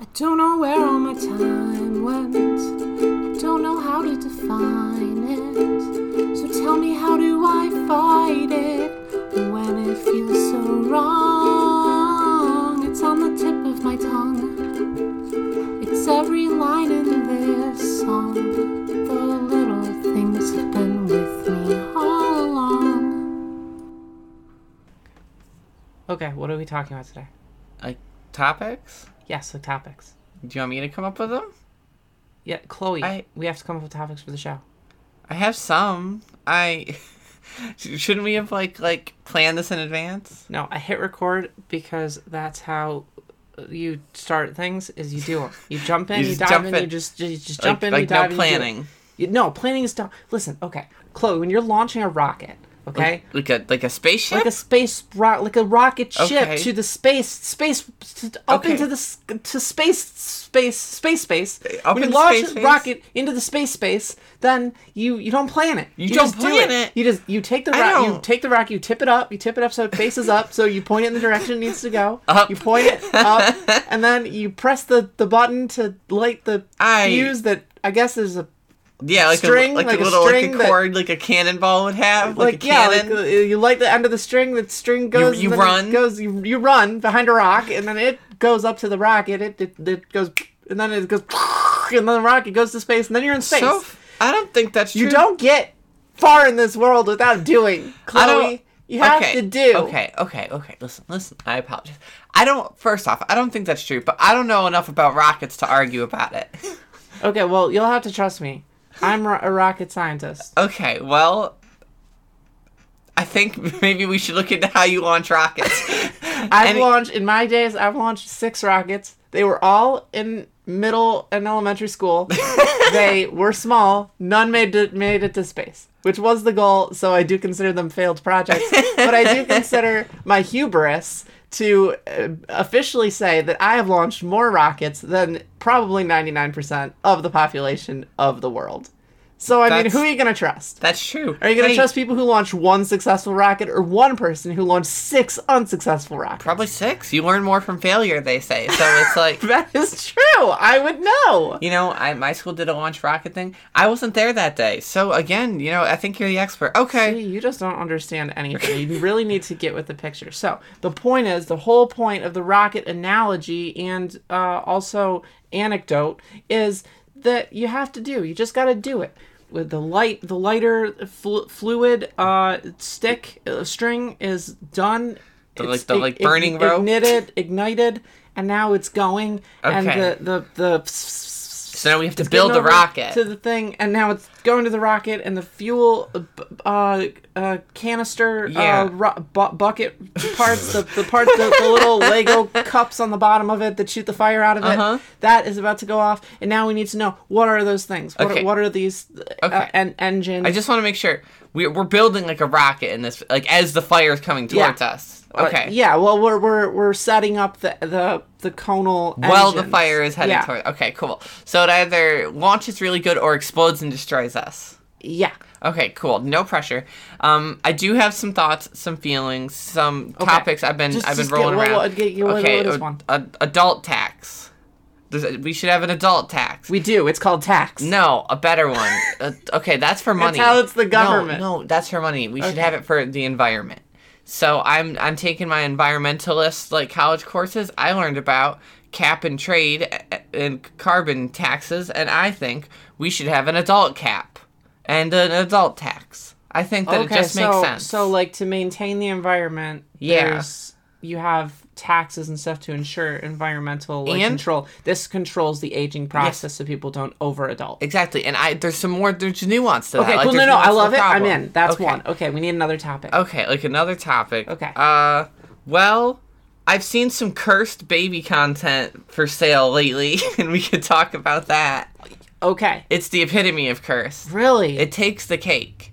I don't know where all my time went. I don't know how to define it. So tell me, how do I fight it when it feels so wrong? It's on the tip of my tongue. It's every line in this song. The little things have been with me all along. Okay, what are we talking about today? Like topics? Yes, the topics. Do you want me to come up with them? Yeah, Chloe, I- we have to come up with topics for the show. I have some. I shouldn't we have like like planned this in advance? No, I hit record because that's how you start things. Is you do them. You jump in, You you, dive jump in, in. you just you just Like, jump in, like you dive no in, you planning. You, no, planning is done. Listen, okay, Chloe, when you're launching a rocket, okay, Like a like a spaceship. like a space rock, like a rocket ship Okay. to the space, space to, up Okay. into the to space, space, space, space. Up when you launch a rocket into the space, space, then you you don't plan it. You don't just do plan it. You just you take the I you take the rocket, you tip it up, you tip it up so it faces up, so you point it in the direction it needs to go. Up. You point it up, and then you press the the button to light the I- fuse that I guess is a yeah, like string, a like, like a a little like string a that- cord, like a cannonball would have, like, like, a yeah, like cannon. uh, you light the end of the string. The string goes. you it run? Goes. You, you run behind a rock, and then it goes up to the rocket. It it, it goes, and then it goes, and then the rocket goes to space, and then you're in space. so I don't think that's true. you don't get far in this world without doing, Chloe. I don't- you have okay, to do. Okay, okay, okay. Listen, listen. I apologize. I don't. First off, I don't think that's true, but I don't know enough about rockets to argue about it. Okay. Well, you'll have to trust me. I'm a rocket scientist. Okay, well, I think maybe we should look into how you launch rockets. I've launched in my days. I've launched six rockets. They were all in middle and elementary school. they were small. None made it, made it to space, which was the goal. So I do consider them failed projects. but I do consider my hubris to uh, officially say that I have launched more rockets than probably 99% of the population of the world. So I mean, who are you gonna trust? That's true. Are you gonna trust people who launch one successful rocket or one person who launched six unsuccessful rockets? Probably six. You learn more from failure, they say. So it's like. That is true. I would know. You know, I, my school did a launch rocket thing. I wasn't there that day. So again, you know, I think you're the expert. Okay. See, you just don't understand anything. You really need to get with the picture. So the point is, the whole point of the rocket analogy and uh, also anecdote is that you have to do. You just got to do it. With the light, the lighter flu- fluid uh, stick uh, string is done. The, like, the, like, burning rope? ignited, ignited, and now it's going. And Okay. the the the So now we have to It's build the rocket. to the thing, and now it's going to the rocket, and the fuel uh, uh, uh, canister Yeah. uh, ro- bu- bucket parts, the, the part, the, the little Lego cups on the bottom of it that shoot the fire out of it. Uh-huh. That is about to go off, and now we need to know what are those things? What, Okay. are, what are these uh, Okay. en- engines? I just want to make sure we're, we're building like a rocket in this, like as the fire is coming towards Yeah. us. Okay. yeah. Well, we're we're we're setting up the the the conal. Well, the fire is headed yeah. toward. Okay, cool. So it either launches really good or explodes and destroys us. Yeah. Okay, cool. No pressure. Um, I do have some thoughts, some feelings, some topics I've been Just- I've been just get- rolling what- around. what- get- what- okay, a- one? a- adult tax. There's- We should have an adult tax. We do. It's called tax. no, a better one. uh, okay, that's for money. how it's the No, government. No, that's for money. We should have it for the environment. So I'm I'm taking my environmentalist like college courses. I learned about cap and trade and carbon taxes, and I think we should have an adult cap and an adult tax. I think that it just so, makes sense. So, like, to maintain the environment, Yeah. there's you have taxes and stuff to ensure environmental like, And- control. This controls the aging process so people don't over adult. exactly, and I there's some more there's nuance to that. Okay, Like, cool. No, no, I nuance to the love it. I'm in. That's Okay. one. Okay, we need another topic. Okay, like another topic. Okay. Uh, well, I've seen some cursed baby content for sale lately, and we could talk about that. Okay. It's the epitome of curse. Really? It takes the cake.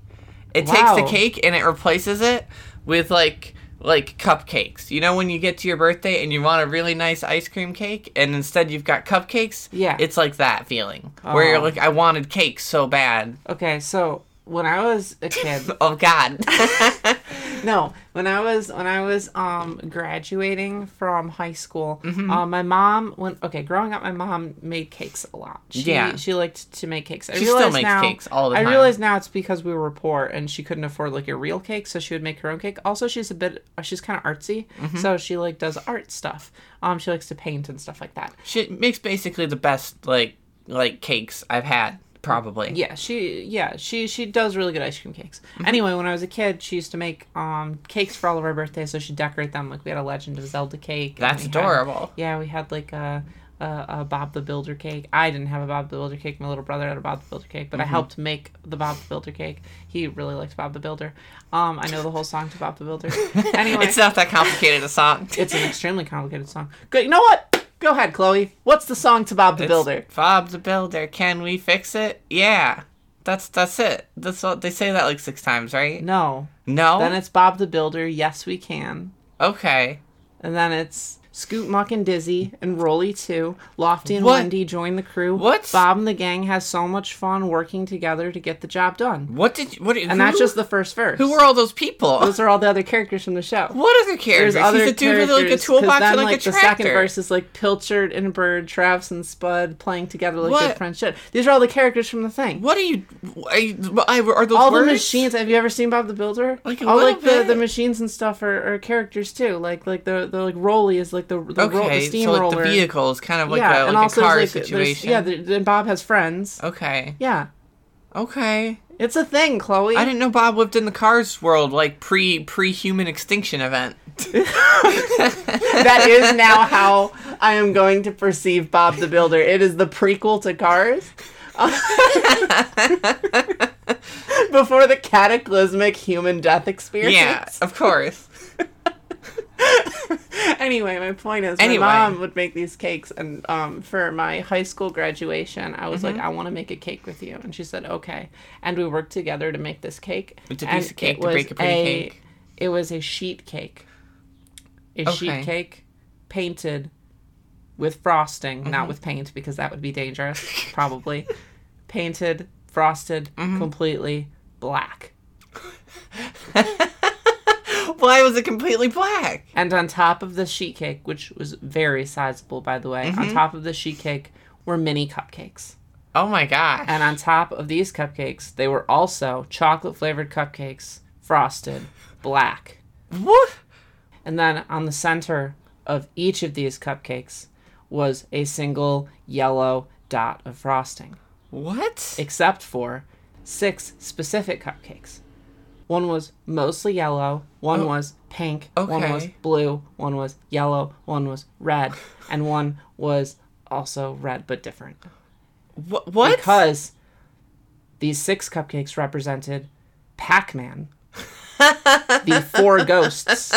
It takes the cake and it replaces it with like like cupcakes. You know when you get to your birthday and you want a really nice ice cream cake and instead you've got cupcakes? Yeah. It's like that feeling. Where you're like I wanted cake so bad. okay, so when I was a kid, Oh god. no, when I was when I was um graduating from high school, Mm-hmm. um, my mom went okay. Growing up, my mom made cakes a lot. She, Yeah. she liked to make cakes. I She still makes now, cakes all the time. I realize now it's because we were poor and she couldn't afford like a real cake, so she would make her own cake. Also, she's a bit she's kind of artsy, Mm-hmm. so she like does art stuff. Um, she likes to paint and stuff like that. She makes basically the best like like cakes I've had probably. Yeah, she yeah she she does really good ice cream cakes. Mm-hmm. Anyway, when I was a kid, she used to make um cakes for all of our birthdays, so she'd decorate them. Like we had a Legend of Zelda cake. That's we had- adorable. yeah, we had like a, a a Bob the Builder cake. I didn't have a Bob the Builder cake. My little brother had a Bob the Builder cake, but Mm-hmm. I helped make the Bob the Builder cake. He really liked Bob the Builder. Um, I know the whole song to Bob the Builder. Anyway, It's not that complicated a song. it's an extremely complicated song. Good. You know what? Go ahead, Chloe. What's the song to Bob the It's Builder? Bob the Builder, can we fix it? Yeah. That's that's it. That's all they say that like six times, right? No. No. Then it's Bob the Builder. Yes, we can. okay. And then it's Scoop, Muck, and Dizzy, and Roley too. Lofty and What? Wendy join the crew. What? Bob and the gang has so much fun working together to get the job done. What did you, what? And that's just the first verse. who were all those people? Those are all the other characters from the show. what other characters? There's other He's a dude with like a toolbox then, and like, like a the second tractor. verse is like Pilchard and Bird, Travis and Spud playing together like What? good friends should. These are all the characters from the thing. What are you? Are, you, are those all words? the machines. Have you ever seen Bob the Builder? Like all like the, the machines and stuff are, are characters too. Like like the the like Roley is like the the, ro- the Okay, so like the vehicle is kind of like yeah, a, and like also a car like, situation. Yeah, then Bob has friends. okay. Yeah, Okay. it's a thing, Chloe. I didn't know Bob lived in the Cars world, like pre pre human extinction event. that is now how I am going to perceive Bob the Builder. It is the prequel to Cars. Before the cataclysmic human death experience. yeah, of course. anyway, my point is, my mom would make these cakes, and um, for my high school graduation, I was Mm-hmm. like, I want to make a cake with you, and she said, okay, and we worked together to make this cake. It's a piece of cake it to was bake a pretty cake. It was a sheet cake, a Okay. sheet cake painted with frosting, Mm-hmm. not with paint because that would be dangerous, probably. Painted, frosted, Mm-hmm. completely black. Why was it completely black? And on top of the sheet cake, which was very sizable, by the way, Mm-hmm. on top of the sheet cake were mini cupcakes. Oh my gosh. And on top of these cupcakes, they were also chocolate flavored cupcakes, frosted, black. what? And then on the center of each of these cupcakes was a single yellow dot of frosting, What? except for six specific cupcakes. One was mostly yellow, one Oh. was pink, okay. one was blue, one was yellow, one was red, and one was also red but different. Wh- what? Because these six cupcakes represented Pac Man, the four ghosts,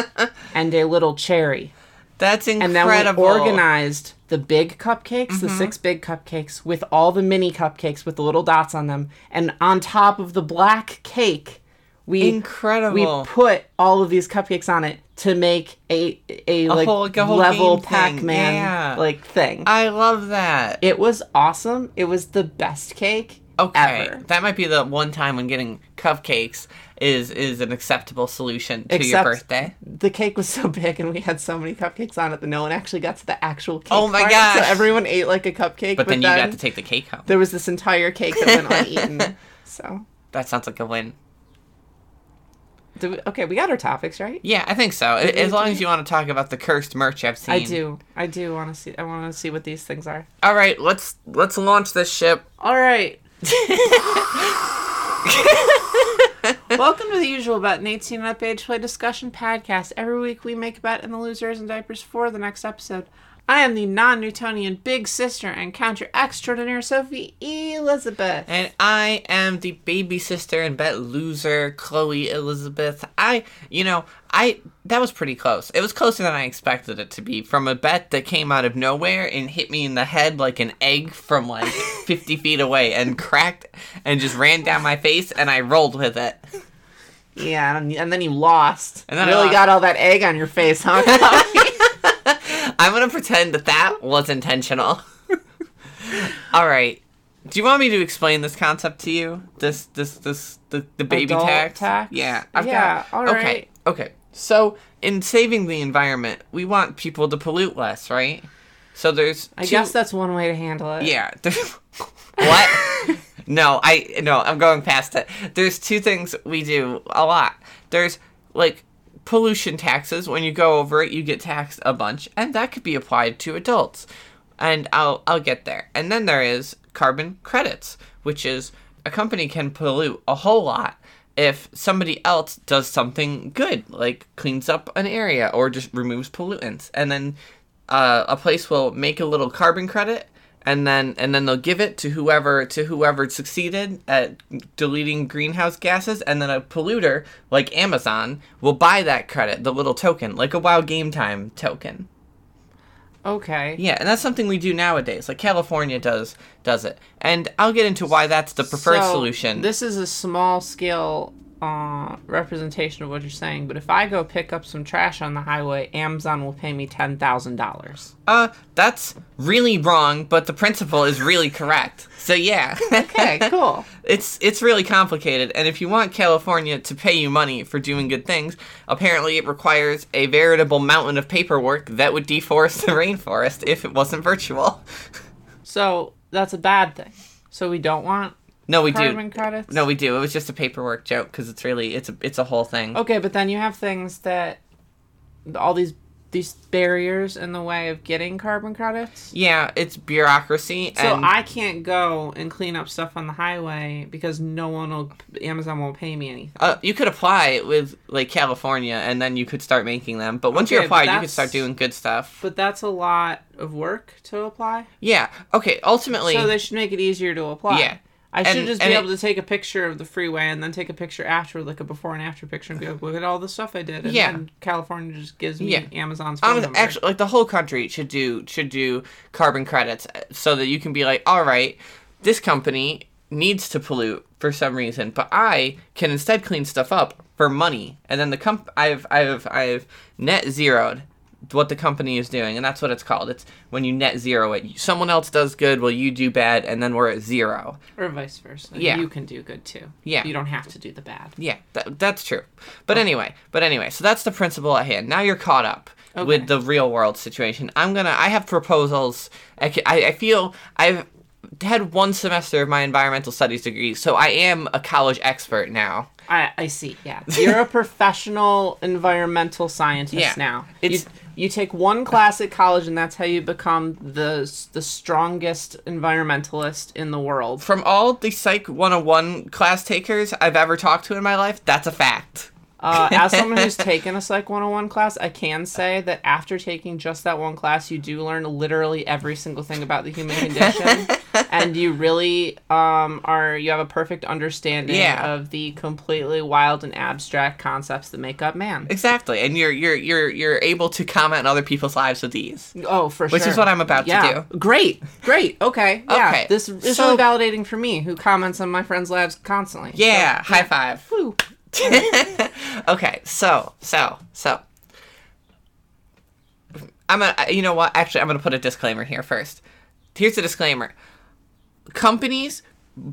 and a little cherry. That's incredible. And then we organized the big cupcakes, the Mm-hmm. six big cupcakes, with all the mini cupcakes with the little dots on them. And on top of the black cake, we Incredible. we put all of these cupcakes on it to make a a, like whole- a whole level Pac-Man yeah. like thing. I love that. it was awesome. It was the best cake Okay, ever. that might be the one time when getting cupcakes is is an acceptable solution to your birthday. The cake was so big and we had so many cupcakes on it that no one actually got to the actual cake. Oh my part. gosh. So everyone ate like a cupcake, But then you got to take the cake home. there was this entire cake that went uneaten. So, That sounds like a win. Do we, okay, we got our topics right. Yeah, I think so. A- As long as you want to talk about the cursed merch I've seen. I do. I do want to see. I want to see what these things are. All right, let's let's launch this ship. All right. Welcome to the usual bet and 18 and up age play discussion podcast. Every week we make a bet and the loser is in diapers for the next episode. I am the non-Newtonian big sister and counter extraordinaire Sophie Elizabeth. And I am the baby sister and bet loser, Chloe Elizabeth. I, you know, I that was pretty close. It was closer than I expected it to be from a bet that came out of nowhere and hit me in the head like an egg from like 50 feet away and cracked and just ran down my face and I rolled with it. Yeah, and, and then you lost. And then you I really got all that egg on your face, huh? I'm gonna pretend that that was intentional. All right. Do you want me to explain this concept to you? This, this, this, the, the baby Adult tax? tax? Yeah. I've Yeah, got. all Okay. right. Okay, so in saving the environment, we want people to pollute less, right? So there's. I two- guess that's one way to handle it. Yeah. what? no, I no, I'm going past it. There's two things we do a lot. There's like pollution taxes. When you go over it, you get taxed a bunch, and that could be applied to adults. And I'll I'll get there. And then there is carbon credits, which is a company can pollute a whole lot if somebody else does something good, like cleans up an area or just removes pollutants, and then uh, a place will make a little carbon credit, and then and then they'll give it to whoever to whoever succeeded at deleting greenhouse gases, and then a polluter like Amazon will buy that credit, the little token, like a WoW Game Time token. Okay. Yeah, and that's something we do nowadays. Like California does does it, and I'll get into why that's the preferred So, solution. This is a small scale uh, representation of what you're saying, but if I go pick up some trash on the highway, Amazon will pay me ten thousand dollars. Uh, that's really wrong, but the principle is really correct. So yeah. Okay, cool. It's it's really complicated, and if you want California to pay you money for doing good things, apparently it requires a veritable mountain of paperwork that would deforest the rainforest if it wasn't virtual. So that's a bad thing. So we don't want No, we carbon do. credits. No, we do. It was just a paperwork joke because it's really it's a it's a whole thing. Okay, but then you have things that all these these barriers in the way of getting carbon credits. Yeah, it's bureaucracy, So I can't go and clean up stuff on the highway because no one will Amazon won't pay me anything. uh, you could apply with like California, and then you could start making them. But once you Okay, but apply, you could start doing good stuff. But that's a lot of work to apply. Yeah. Okay. Ultimately, So they should make it easier to apply. Yeah. I should And- just be it- able to take a picture of the freeway and then take a picture after, like a before and after picture, and be like, "Look at all the stuff I did." And Yeah. then California just gives me Yeah. Amazon's phone Um, number. actually, like the whole country should do should do carbon credits uh, so that you can be like, all right, this company needs to pollute for some reason, but I can instead clean stuff up for money, and then the comp I've I've I've net zeroed what the company is doing, and that's what it's called. It's when you net zero it. Someone else does good, well you do bad, and then we're at zero. or vice versa. Yeah. you can do good too. Yeah. you don't have to do the bad. Yeah, that, that's true. But anyway, but anyway, so that's the principle at hand. Now you're caught up Okay. with the real world situation. I'm gonna. I have proposals. I, I, I feel I've had one semester of my environmental studies degree, so I am a college expert now. I, I see. Yeah, you're a professional environmental scientist Yeah. now. It's- you, you take one class at college, and that's how you become the the strongest environmentalist in the world. From all the Psych 101 class takers I've ever talked to in my life, that's a fact. Uh, as someone who's taken a Psych 101 class, I can say that after taking just that one class, you do learn literally every single thing about the human condition, and you really um, are you have a perfect understanding Yeah. of the completely wild and abstract concepts that make up man. Exactly, and you're you're you're you're able to comment on other people's lives with these. Oh, for sure. Which is what I'm about to do. Great, great. Okay, yeah. Okay, This is so- really validating for me, who comments on my friends' lives constantly. Yeah, high five. Woo. okay, so so so I'm gonna you know what? Actually, I'm gonna put a disclaimer here first. Here's the disclaimer: companies,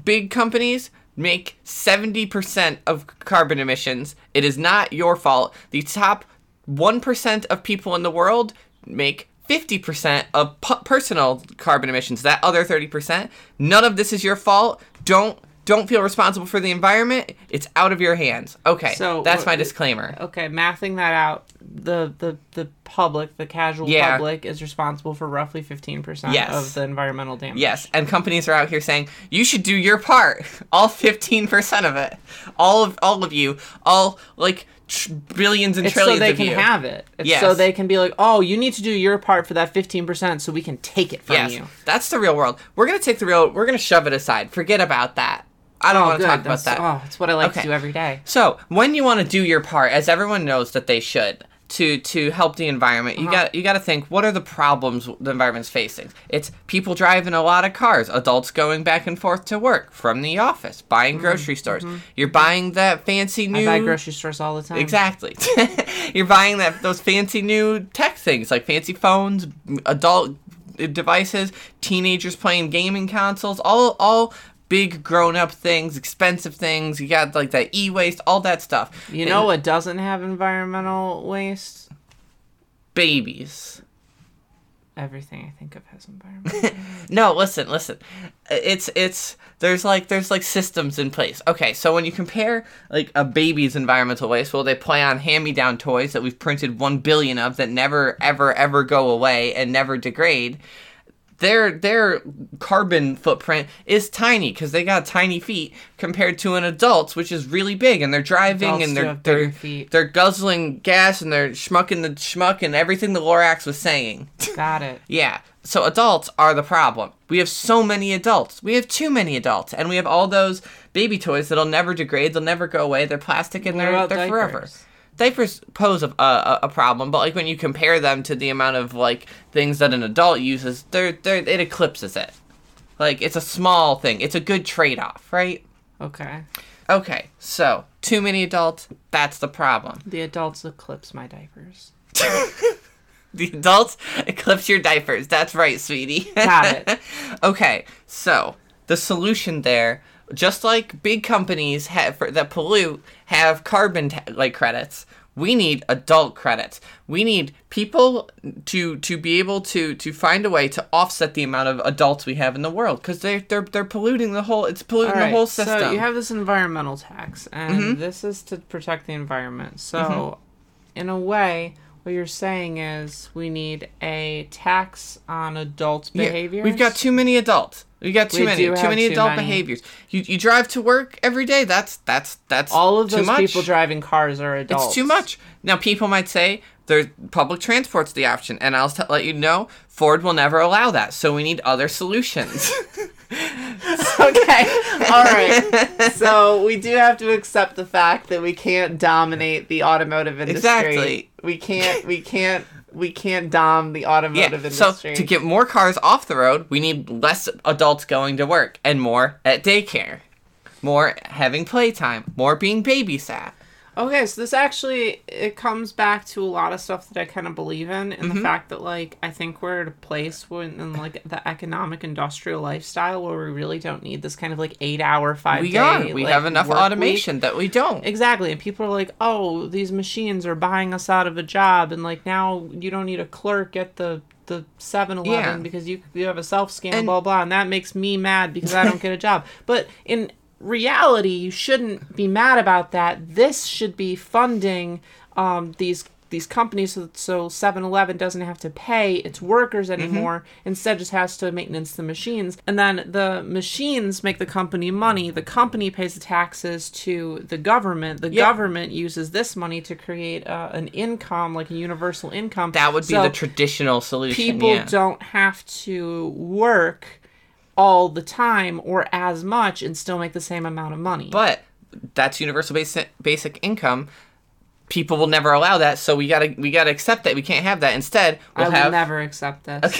big companies, make seventy percent of carbon emissions. It is not your fault. The top one percent of people in the world make. 50% of pu- personal carbon emissions that other 30% none of this is your fault don't don't feel responsible for the environment it's out of your hands okay So, that's my uh, disclaimer Okay, mathing that out, the the the public, the casual Yeah. public, is responsible for roughly fifteen percent Yes. of the environmental damage. Yes, and companies are out here saying you should do your part. All fifteen percent of it, all of all of you, all like tr- billions and It's so they can you. have it. It's Yes. so they can be like, oh, you need to do your part for that fifteen percent, so we can take it from yes, you. that's the real world. We're gonna take the real. We're gonna shove it aside. Forget about that. I don't Oh, want to talk about That's, that. oh, it's what I like Okay. to do every day. So when you want to do your part, as everyone knows that they should, to to help the environment, you uh-huh. got you got to think what are the problems the environment's facing. It's people driving a lot of cars, adults going back and forth to work from the office, buying mm-hmm. grocery stores. Mm-hmm. You're buying that fancy new. I buy grocery stores all the time. Exactly. You're buying that those fancy new tech things like fancy phones, adult uh, devices, teenagers playing gaming consoles, all all big grown up things, expensive things. You got like that e waste, all that stuff. You And know what doesn't have environmental waste? babies. Everything I think of has environmental. No, listen, listen. It's it's there's like there's like systems in place. Okay, so when you compare like a baby's environmental waste, well, they play on hand-me-down toys that we've printed one billion of that never ever ever go away and never degrade. Their their carbon footprint is tiny because they got tiny feet compared to an adult's, which is really big, and they're driving Adults and they're they're feet. they're guzzling gas and they're schmucking the schmuck and everything the Lorax was saying. Got it. Yeah. So adults are the problem. We have so many adults. We have too many adults, and we have all those baby toys that'll never degrade. They'll never go away. They're plastic and What they're they're forever. Diapers? Pose a, a a problem, but like when you compare them to the amount of like things that an adult uses, they're they're it eclipses it. Like it's a small thing. It's a good trade off, right? Okay. Okay. So too many adults. That's the problem. The adults eclipse my diapers. The adults eclipse your diapers. That's right, sweetie. Got it. okay, so the solution there, just like big companies have for, that pollute have carbon ta- like credits, we need adult credits. We need people to to be able to to find a way to offset the amount of adults we have in the world because they're they're they're polluting the whole. It's polluting the whole system. Mm-hmm. So you have this environmental tax, and this is to protect the environment. So, in a way, what you're saying is we need a tax on adults' Yeah, behavior. We've got too many adults. We got too We many, too many too adult many. behaviors. You you drive to work every day. That's that's that's all of those people driving cars are adults. It's too much. Now people might say there's public transport's the option, and I'll t- let you know Ford will never allow that. So we need other solutions. okay. All right. So we do have to accept the fact that we can't dominate the automotive industry. Exactly. We can't. We can't. We can't dom the automotive yeah. So to get more cars off the road, we need less adults going to work and more at daycare, more having playtime, more being babysat. Okay, so this actually it comes back to a lot of stuff that I kind of believe in, and Mm-hmm. the fact that like I think we're at a place when in like the economic industrial lifestyle where we really don't need this kind of like eight hour five We day. are. We like, have enough work week. automation that we don't. Exactly, and people are like, "Oh, these machines are buying us out of a job," and like now you don't need a clerk at the the 7-Eleven Yeah. because you you have a self scan, blah blah, and that makes me mad because I don't get a job. But in reality, you shouldn't be mad about that. This should be funding um, these these companies so, so 7-Eleven doesn't have to pay its workers Mm-hmm. anymore instead just has to maintenance the machines and then the machines make the company money the company pays the taxes to the government the Yeah. government uses this money to create uh, an income like a universal income That would be So the traditional solution. people yeah. don't have to work all the time or as much and still make the same amount of money But that's universal basic basic income. People will never allow that, so we gotta we gotta accept that we can't have that. Instead, i we'll will have never accept this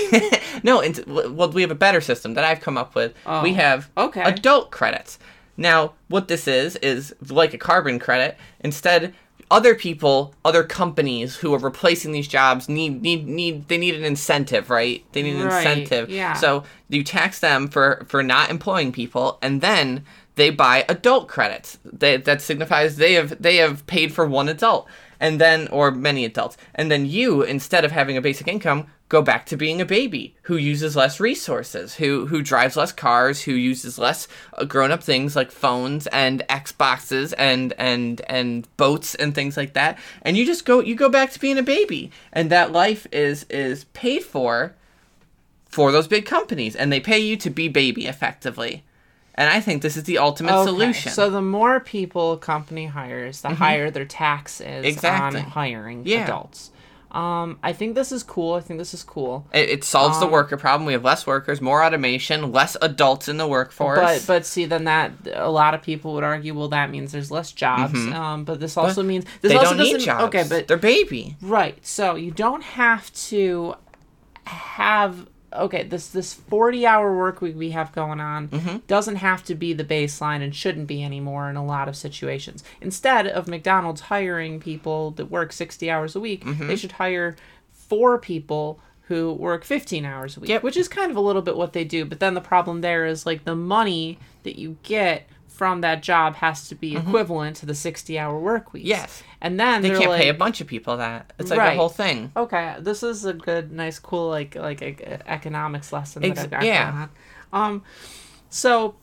no. int- well, we have a better system that I've come up with. Oh, we have okay. adult credits. Now, what this is is like a carbon credit. Instead, other people, other companies who are replacing these jobs need need need they need an incentive, right? They need an Right, incentive. yeah. So you tax them for for not employing people, and then they buy adult credits. They, that signifies they have they have paid for one adult, and then or many adults, and then you instead of having a basic income go back to being a baby who uses less resources, who who drives less cars, who uses less uh, grown-up things like phones and Xboxes and and and boats and things like that. And you just go you go back to being a baby, and that life is is paid for for those big companies, and they pay you to be baby effectively. And I think this is the ultimate Okay, solution. So the more people a company hires, the higher their tax is Mm-hmm. Exactly. on hiring Yeah. adults. Um, I think this is cool. I think this is cool. it, it solves the um, worker problem. We have less workers, more automation, less adults in the workforce. But but see, then that a lot of people would argue, well, that means there's less jobs. Um, but this also means this Mm-hmm. they also don't need jobs. Okay, but they're baby. Right. So you don't have to have okay, this this 40-hour work week we have going on Mm-hmm. doesn't have to be the baseline and shouldn't be anymore in a lot of situations. Instead of McDonald's hiring people that work 60 hours a week, Mm-hmm. they should hire four people who work 15 hours a week, Yep. which is kind of a little bit what they do. But then the problem there is like the money that you get from that job has to be equivalent to the 60 hour work week. Mm-hmm. Yes. And then They can't like, pay a bunch of people that. It's like Right. a whole thing. Okay, this is a good, nice, cool, like like e- economics lesson that Ex- yeah. Um, so,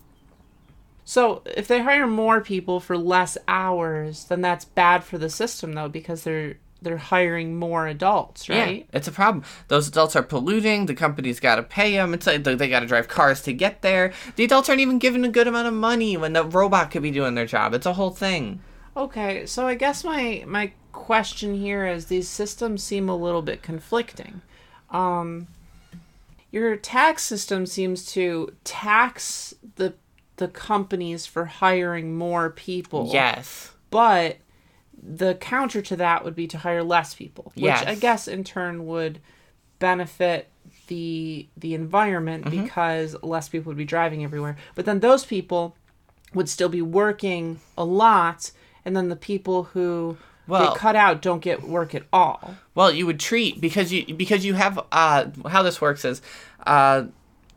so if they hire more people for less hours, then that's bad for the system, though, because they're they're hiring more adults, right? Yeah, it's a problem. Those adults are polluting. The company's got to pay them. It's like they got to drive cars to get there. The adults aren't even given a good amount of money when the robot could be doing their job. It's a whole thing. Okay, so I guess my my question here is these systems seem a little bit conflicting. Um, your tax system seems to tax the the companies for hiring more people. Yes. But the counter to that would be to hire less people, which I guess in turn would benefit the the environment Mm-hmm. because less people would be driving everywhere. But then those people would still be working a lot, and then the people who Well- get cut out don't get work at all. Well, you would treat because you because you have uh how this works is uh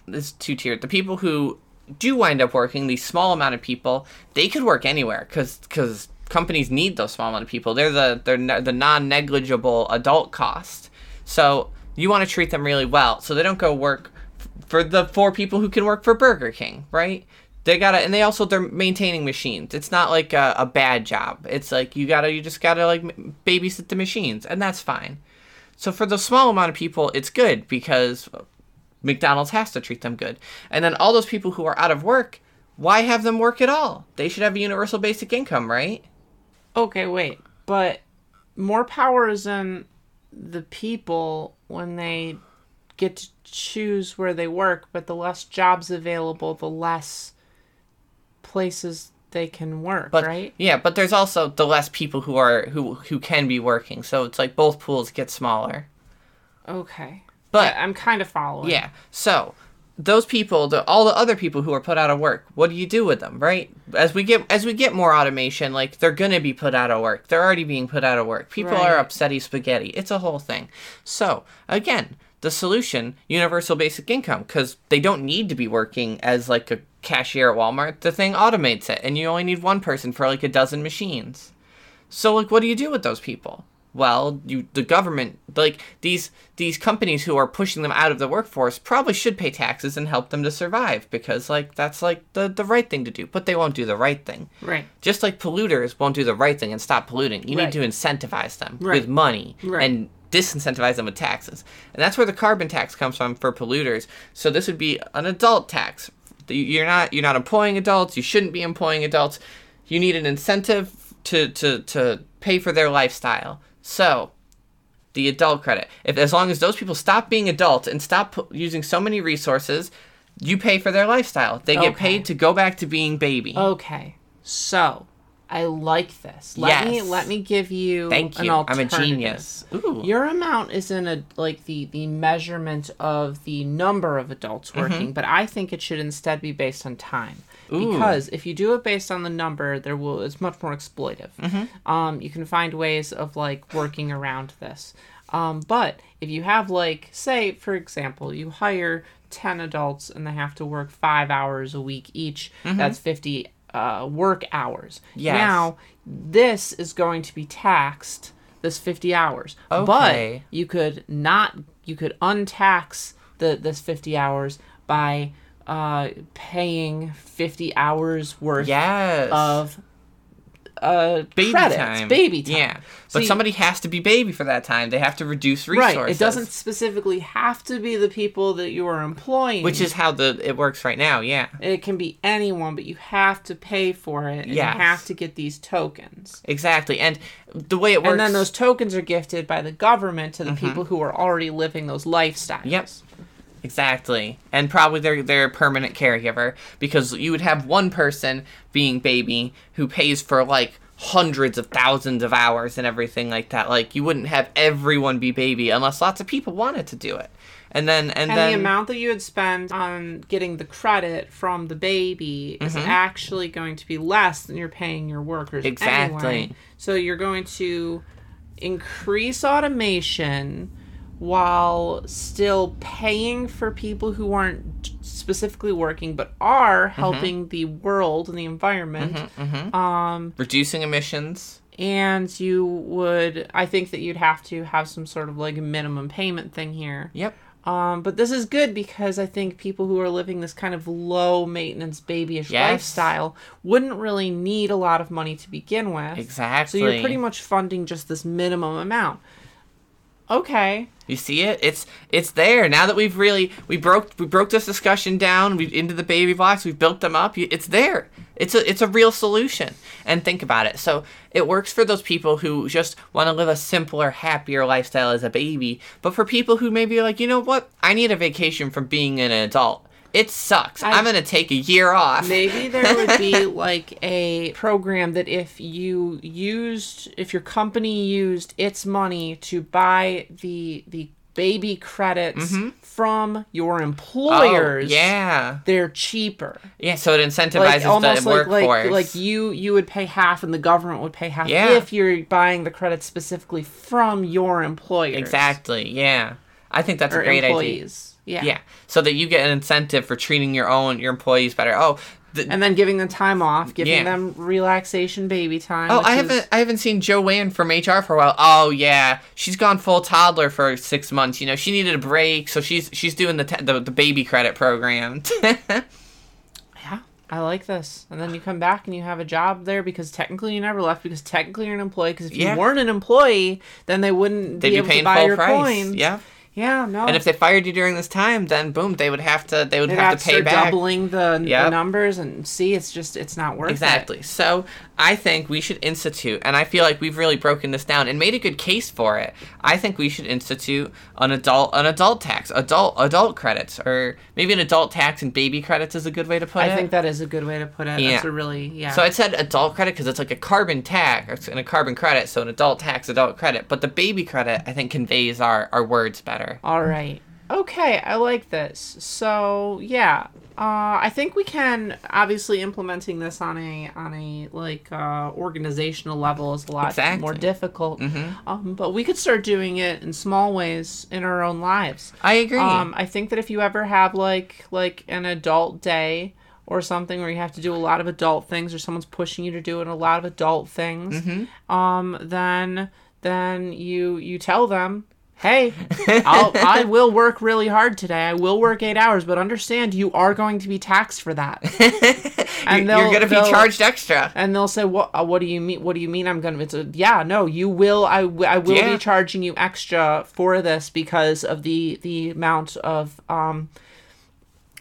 it's two tiered. The people who do wind up working, the small amount of people, they could work anywhere because because companies need those small amount of people. They're the they're ne- the non negligible adult cost. So you want to treat them really well, so they don't go work f- for the four people who can work for Burger King, right? They gotta, and they also they're maintaining machines. It's not like a, a bad job. It's like you gotta, you just gotta like babysit the machines, and that's fine. So for the small amount of people, it's good because McDonald's has to treat them good. And then all those people who are out of work, why have them work at all? They should have a universal basic income, right? Okay, wait, but more power is in the people when they get to choose where they work, but the less jobs available, the less places they can work, But right? yeah, but there's also the less people who are who who can be working. So it's like both pools get smaller. Okay. But I, I'm kind of following. Yeah. So those people, the, all the other people who are put out of work, what do you do with them, right? As we get as we get more automation, like they're gonna be put out of work. They're already being put out of work. People Right. are upsetty spaghetti. It's a whole thing. So again, the solution, universal basic income, because they don't need to be working as like a cashier at Walmart. The thing automates it, and you only need one person for like a dozen machines. So like what do you do with those people? Well, you the government like these these companies who are pushing them out of the workforce probably should pay taxes and help them to survive because like that's like the the right thing to do, but they won't do the right thing. Right. Just like polluters won't do the right thing and stop polluting. You Right. need to incentivize them Right. with money Right. and disincentivize them with taxes. And that's where the carbon tax comes from for polluters. So this would be an adult tax. You're not you're not employing adults, you shouldn't be employing adults. You need an incentive to to to pay for their lifestyle. So, the adult credit. If as long as those people stop being adults and stop pu- using so many resources, you pay for their lifestyle. They get Okay. paid to go back to being baby. Okay. So, I like this. Let me let me give you Thank an you. I'm a genius. Ooh. Your amount is in a like the the measurement of the number of adults working, but I think it should instead be based on time. Ooh. Because if you do it based on the number, there will it's much more exploitive. Um, you can find ways of like working around this. Um, but if you have like say for example, you hire ten adults and they have to work five hours a week each. That's fifty uh, work hours. Yes. Now this is going to be taxed. This fifty hours, Okay. but you could not you could untax the this 50 hours by uh paying 50 hours worth yes. of uh baby credits, time. baby time Yeah. But See, somebody has to be baby for that time. They have to reduce resources. right it doesn't specifically have to be the people that you are employing Which is how the it works right now. Yeah. it can be anyone but you have to pay for it and Yes. you have to get these tokens Exactly. And the way it works. and then those tokens are gifted by the government to the people who are already living those lifestyles Yep. Exactly. And probably their their permanent caregiver because you would have one person being baby who pays for like hundreds of thousands of hours and everything like that. Like you wouldn't have everyone be baby unless lots of people wanted to do it. And then and, And then the amount that you would spend on getting the credit from the baby is Mm-hmm. actually going to be less than you're paying your workers. Exactly. Anyway. So you're going to increase automation while still paying for people who aren't specifically working but are Mm-hmm. helping the world and the environment. Um, Reducing emissions. and you would, I think that you'd have to have some sort of like minimum payment thing here. Yep. Um, but this is good because I think people who are living this kind of low maintenance babyish Yes. lifestyle wouldn't really need a lot of money to begin with. Exactly. So you're pretty much funding just this minimum amount. Okay. You see it? It's it's there. Now that we've really we broke we broke this discussion down, We've into the baby blocks, we've built them up. It's there. It's a it's a real solution. And think about it. So it works for those people who just want to live a simpler, happier lifestyle as a baby. But for people who maybe are like, you know what? I need a vacation from being an adult. It sucks. I, am gonna take a year off. Maybe there would be like a program that if you used if your company used its money to buy the the baby credits from your Mm-hmm. Oh, employers, yeah. they're cheaper. Yeah, so it incentivizes Like almost the like, like workforce. like you you would pay half and the government would pay half Yeah. if you're buying the credits specifically from your employers. exactly. Yeah. I think that's Or a great idea. Yeah. Yeah, so that you get an incentive for treating your own your employees better. Oh, the, And then giving them time off, giving Yeah. them relaxation baby time. oh, I haven't I haven't seen Joanne from HR for a while. Oh yeah, she's gone full toddler for six months. You know, she needed a break, so she's she's doing the te- the, the baby credit program. Yeah, I like this. And then you come back and you have a job there because technically you never left because technically you're an employee. Because if you Yeah. weren't an employee, then they wouldn't They'd be be able to paying buy full your price. coins. Yeah, Yeah, no. and if they fired you during this time, then boom, they would have to they would They'd have, have to pay back. doubling the, the numbers and see, it's just it's not worth it. Exactly. So I think we should institute, and I feel like we've really broken this down and made a good case for it. I think we should institute an adult an adult tax, adult adult credits, or maybe an adult tax and baby credits is a good way to put it. I think that is a good way to put it. That's Yeah. a really yeah. So I said adult credit because it's like a carbon tax and a carbon credit, so an adult tax, adult credit. But the baby credit, I think, conveys our, our words better. All right. Okay, I like this. So yeah, uh, I think we can obviously implementing this on a on a like uh, organizational level is a lot Exactly. more difficult. Um, but we could start doing it in small ways in our own lives. I agree. Um, I think that if you ever have like like an adult day or something where you have to do a lot of adult things or someone's pushing you to do a lot of adult things, Mm-hmm. um, then then you you tell them. Hey, I'll, I will work really hard today. I will work eight hours, but understand you are going to be taxed for that. you're they'll- you're gonna be charged extra. And they'll say, "What? Uh, what do you mean? What do you mean? I'm gonna?" It's a yeah, no. You will. I will Yeah. be charging you extra for this because of the the amount of um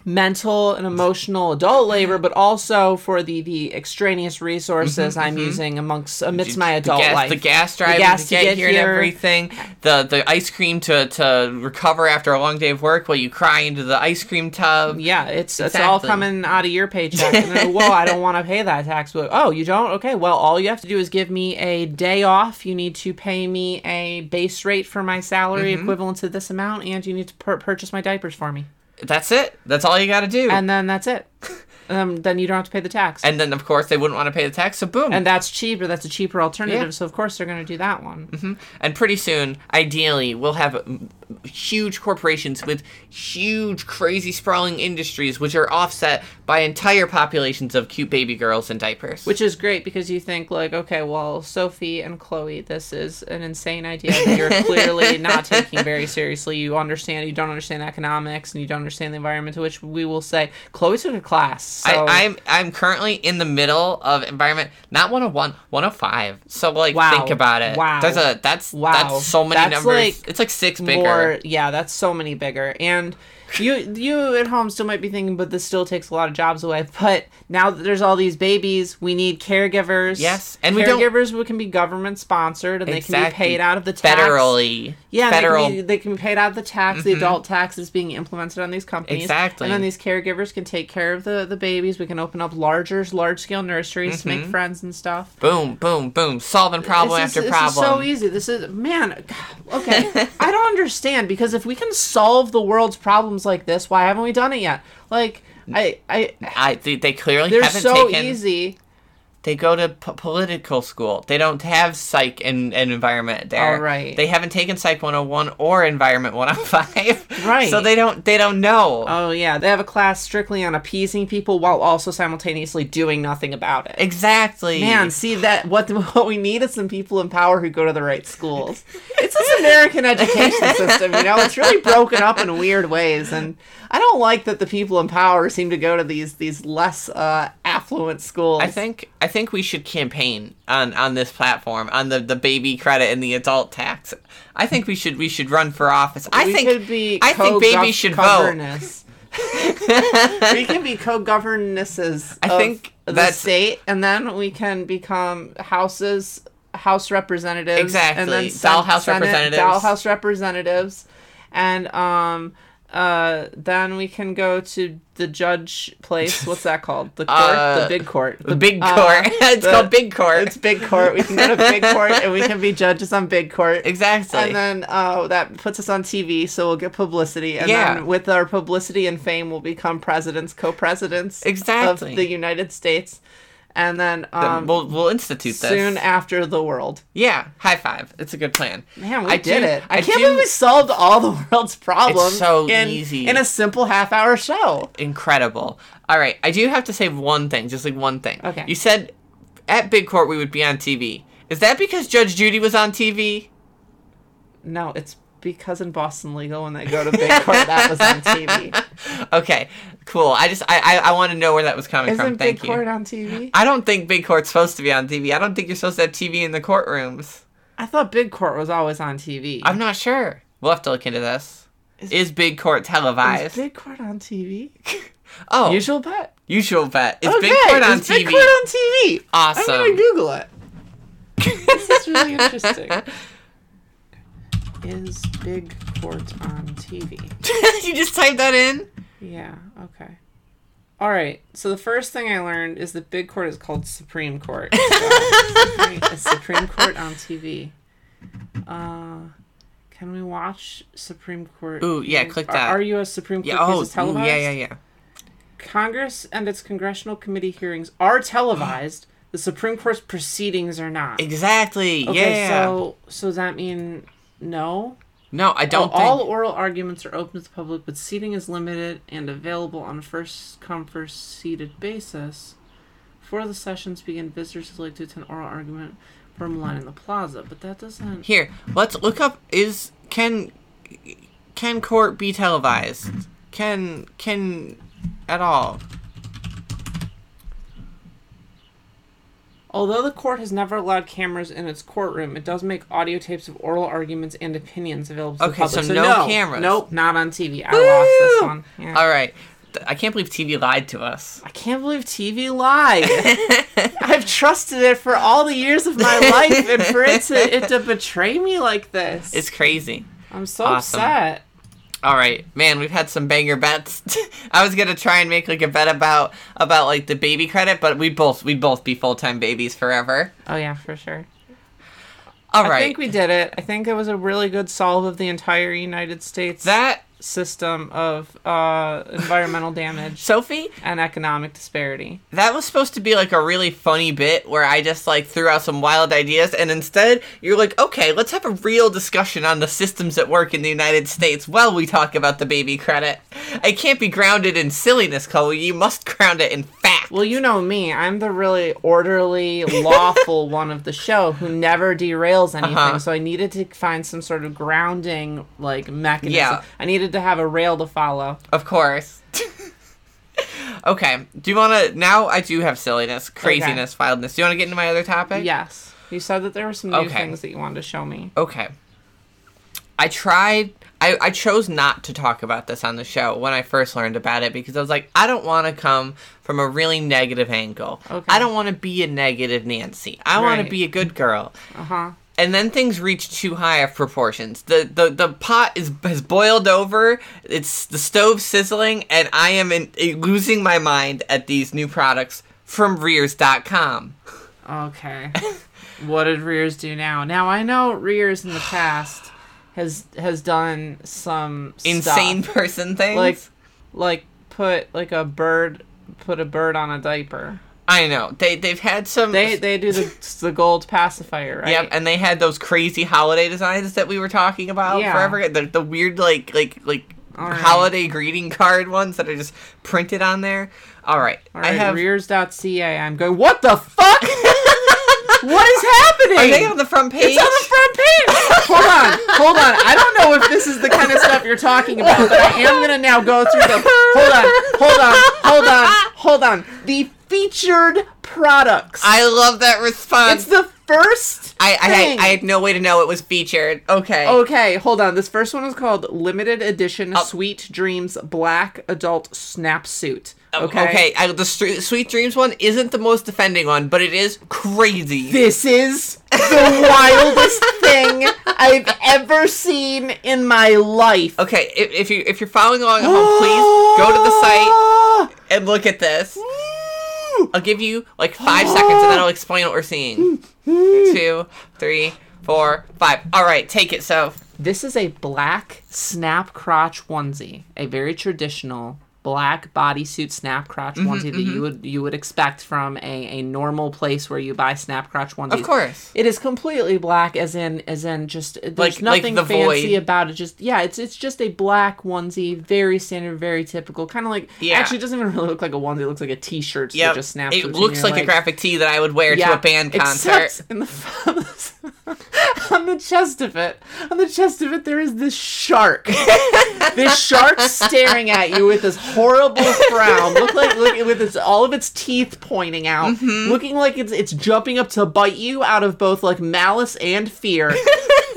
mental and emotional adult labor, but also for the the extraneous resources I'm using amongst amidst my Mm-hmm, the adult gas, life. the gas driving gas to get, get here and everything. The the ice cream to, to recover after a long day of work while you cry into the ice cream tub. Yeah, it's it's all coming out of your paycheck. And then, well, I don't want to pay that tax. But, oh, you don't? Okay, well, all you have to do is give me a day off. You need to pay me a base rate for my salary Mm-hmm. equivalent to this amount, and you need to pur- purchase my diapers for me. That's it. That's all you got to do. And then that's it. um, then you don't have to pay the tax. And then of course they wouldn't want to pay the tax, so boom. And that's cheaper. That's a cheaper alternative. Yeah. So of course they're going to do that one. And pretty soon, ideally, we'll have huge corporations with huge, crazy, sprawling industries, which are offset by entire populations of cute baby girls in diapers. Which is great because you think like, okay, well, Sophie and Chloe, this is an insane idea that you're clearly not taking very seriously. You understand, you don't understand economics, and you don't understand the environment. To which we will say, Chloe took a class. So I, I'm I'm currently in the middle of environment, not 101, 105. So like, Wow. think about it. Wow. There's a that's Wow. that's so many That's numbers. like it's like six bigger. Yeah, that's so many bigger. And you you at home still might be thinking, but this still takes a lot of jobs away. But now that there's all these babies, we need caregivers. Yes, and we caregivers who can be government sponsored and they can be paid out of the tax. Federally. Yeah, Federal. They, can be, they can be paid out of the tax. The mm-hmm. adult tax is being implemented on these companies. Exactly. And then these caregivers can take care of the, the babies. We can open up larger, large scale nurseries to make friends and stuff. boom, boom, boom, solving problem This is- after this problem. is so easy. This is man. Okay, I don't understand because if we can solve the world's problems like this, why haven't we done it yet? Like I, I, I they, they clearly they're so taken easy. They go to p- political school. They don't have psych and, and environment there. Oh, right. They haven't taken psych 101 or environment 105. Right. So they don't they don't know. Oh yeah, they have a class strictly on appeasing people while also simultaneously doing nothing about it. exactly. Man, see that what what we need is some people in power who go to the right schools. It's this American education system, you know. It's really broken up in weird ways, and I don't like that the people in power seem to go to these these less uh, affluent schools. I think I think we should campaign on, on this platform on the, the baby credit and the adult tax. I think we should we should run for office. I think we think I think babies should vote. co-governess. we can be co-governesses. I of think the state, and then we can become houses, house representatives, Exactly. and then Dollhouse Senate, representatives. dollhouse representatives, and um, uh, then we can go to the judge place. What's that called? The court, Uh, the big court, The big uh, court. it's the- called big court. It's big court. We can go to big court, and we can be judges on big court. exactly. And then uh, that puts us on TV, so we'll get publicity. And Yeah. then with our publicity and fame, we'll become presidents, co-presidents Exactly. of the United States. And then um, we'll we'll institute this soon after the world. Yeah, high five. It's a good plan. Man, we I did do- it! I, I can't do- believe we solved all the world's problems. so in, easy. in a simple half-hour show. Incredible. All right, I do have to say one thing, just like one thing. Okay. You said at big court we would be on TV. Is that because Judge Judy was on TV? No, it's because in Boston Legal, when they go to big court, that was on TV. Okay, cool. I just I I, I want to know where that was coming Isn't from. Thank big you. court on TV? I don't think big court's supposed to be on TV. I don't think you're supposed to have TV in the courtrooms. I thought big court was always on TV. I'm not sure. We'll have to look into this. Is, big court Is televised? big court on TV? oh, Usual bet. usual bet. Is okay, big court on is TV? Big Court on TV. Awesome. I'm gonna Google it. this is really interesting. Is Big Court on TV? you just type that in. Yeah. Okay. All right. So the first thing I learned is that Big Court is called Supreme Court. Supreme, Supreme Court on TV. Uh, can we watch Supreme Court? Ooh, yeah, click Are- that. Are U.S. Supreme Court Yeah. Oh, cases ooh, televised? yeah, yeah, yeah. Congress and its congressional committee hearings are televised. the Supreme Court's proceedings are not. Exactly. Okay, yeah. so so does that mean no? no, I don't Oh, think. all oral arguments are open to the public, but seating is limited and available on a first come first seated basis. Before the sessions begin, visitors are like to attend oral argument from a line in the plaza, but that doesn't. Here, let's look up. Is can can court be televised? Can can at all? Although the court has never allowed cameras in its courtroom, it does make audio tapes of oral arguments and opinions available to Okay, the public. Okay, so no cameras. Nope, not on TV. I lost this Woo! one. Yeah. All right. Th- I can't believe TV lied to us. I can't believe TV lied. I've trusted it for all the years of my life, and for it to it to betray me like this, It's crazy. I'm so awesome. upset. All right, man, we've had some banger bets. I was gonna try and make like a bet about about like the baby credit, but we both we'd both be full time babies forever. Oh yeah, for sure. All I right, think we did it. I think it was a really good solve of the entire United States that system of uh, environmental damage Sophie, and economic disparity. that was supposed to be like a really funny bit where I just like threw out some wild ideas, and instead you're like, okay, let's have a real discussion on the systems at work in the United States while we talk about the baby credit. It can't be grounded in silliness, Chloe. You must ground it in fact. Well, you know me. I'm the really orderly, lawful one of the show who never derails anything. Uh-huh. So I needed to find some sort of grounding, like mechanism. Yeah. I needed to have a rail to follow. Of course. okay. Do you want to? Now I do have silliness, craziness, wildness. Do you want to get into my other topic? Yes. You said that there were some new Okay. things that you wanted to show me. Okay. I tried. I, I chose not to talk about this on the show when I first learned about it because I was like, I don't want to come from a really negative angle. Okay. I don't want to be a negative Nancy. I want to be a good girl. Uh huh. And then things reach too high of proportions. The the the pot is has boiled over. It's the stove sizzling, and I am in, eh, losing my mind at these new products from Rearz.com. Okay. what did Rearz do now? Now I know Rearz in the past has has done some Insane stuff. person things. like like put like a bird put a bird on a diaper. I know they they've had some. They they do the the gold pacifier, right? Yep, and they had those crazy holiday designs that we were talking about Yeah. forever. The, the weird like like like right. holiday greeting card ones that are just printed on there. All right, All I have. rearz.ca. I'm going. What the fuck? what is happening? Are they on the front page? It's on the front page. hold on, hold on. I don't know if this is the kind of stuff you're talking about, but I am gonna now go through the. Hold on, hold on, hold on, hold on. The featured products. I love that response. it's the first. I, I. I, I had no way to know it was featured. Okay. Okay, hold on. This first one is called Limited Edition Oh. Sweet Dreams Black Adult Snap Suit. Oh, okay. Okay. I, the Stre- Sweet Dreams one isn't the most offending one, but it is crazy. This is the wildest thing I've ever seen in my life. Okay, if, if you if you're following along at home, please go to the site and look at this. Mm. I'll give you like five seconds, and then I'll explain what we're seeing. Two, three, four, five. All right, take it. So This is a black snap crotch onesie, a very traditional black bodysuit snap crotch Mm-hmm, onesie that you would you would expect from a, a normal place where you buy snap crotch onesies. of course, It is completely black, as in, as in, just there's Like- like nothing the fancy void. about it. Just yeah, it's it's just a black onesie, very standard, very typical, kind of like. Yeah. Actually, it doesn't even really look like a onesie. It looks like a t-shirt yeah, that just snaps. it looks like a graphic tee that I would wear to a band concert. Except in the on the chest of it, on the chest of it, there is this shark. this shark staring at you with this horrible frown, look like look, with its all of its teeth pointing out, Mm-hmm. looking like it's it's jumping up to bite you out of both like malice and fear.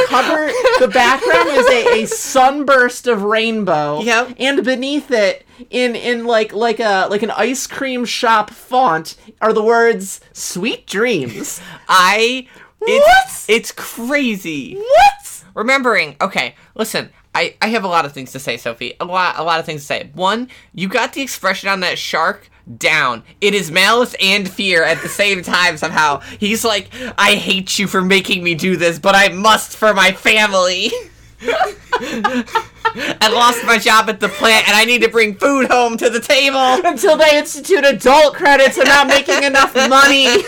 Cover the background is a, a sunburst of rainbow. Yep. And beneath it, in in like like a like an ice cream shop font, are the words "Sweet Dreams." I it's it's crazy. What? remembering okay listen I, I have a lot of things to say sophie. A lot a lot of things to say. One you got the expression on that shark down. It is malice and fear at the same time somehow. He's like i hate you for making me do this but i must for my family. I lost my job at the plant and i need to bring food home to the table. Until they institute adult credits, I'm not making enough money.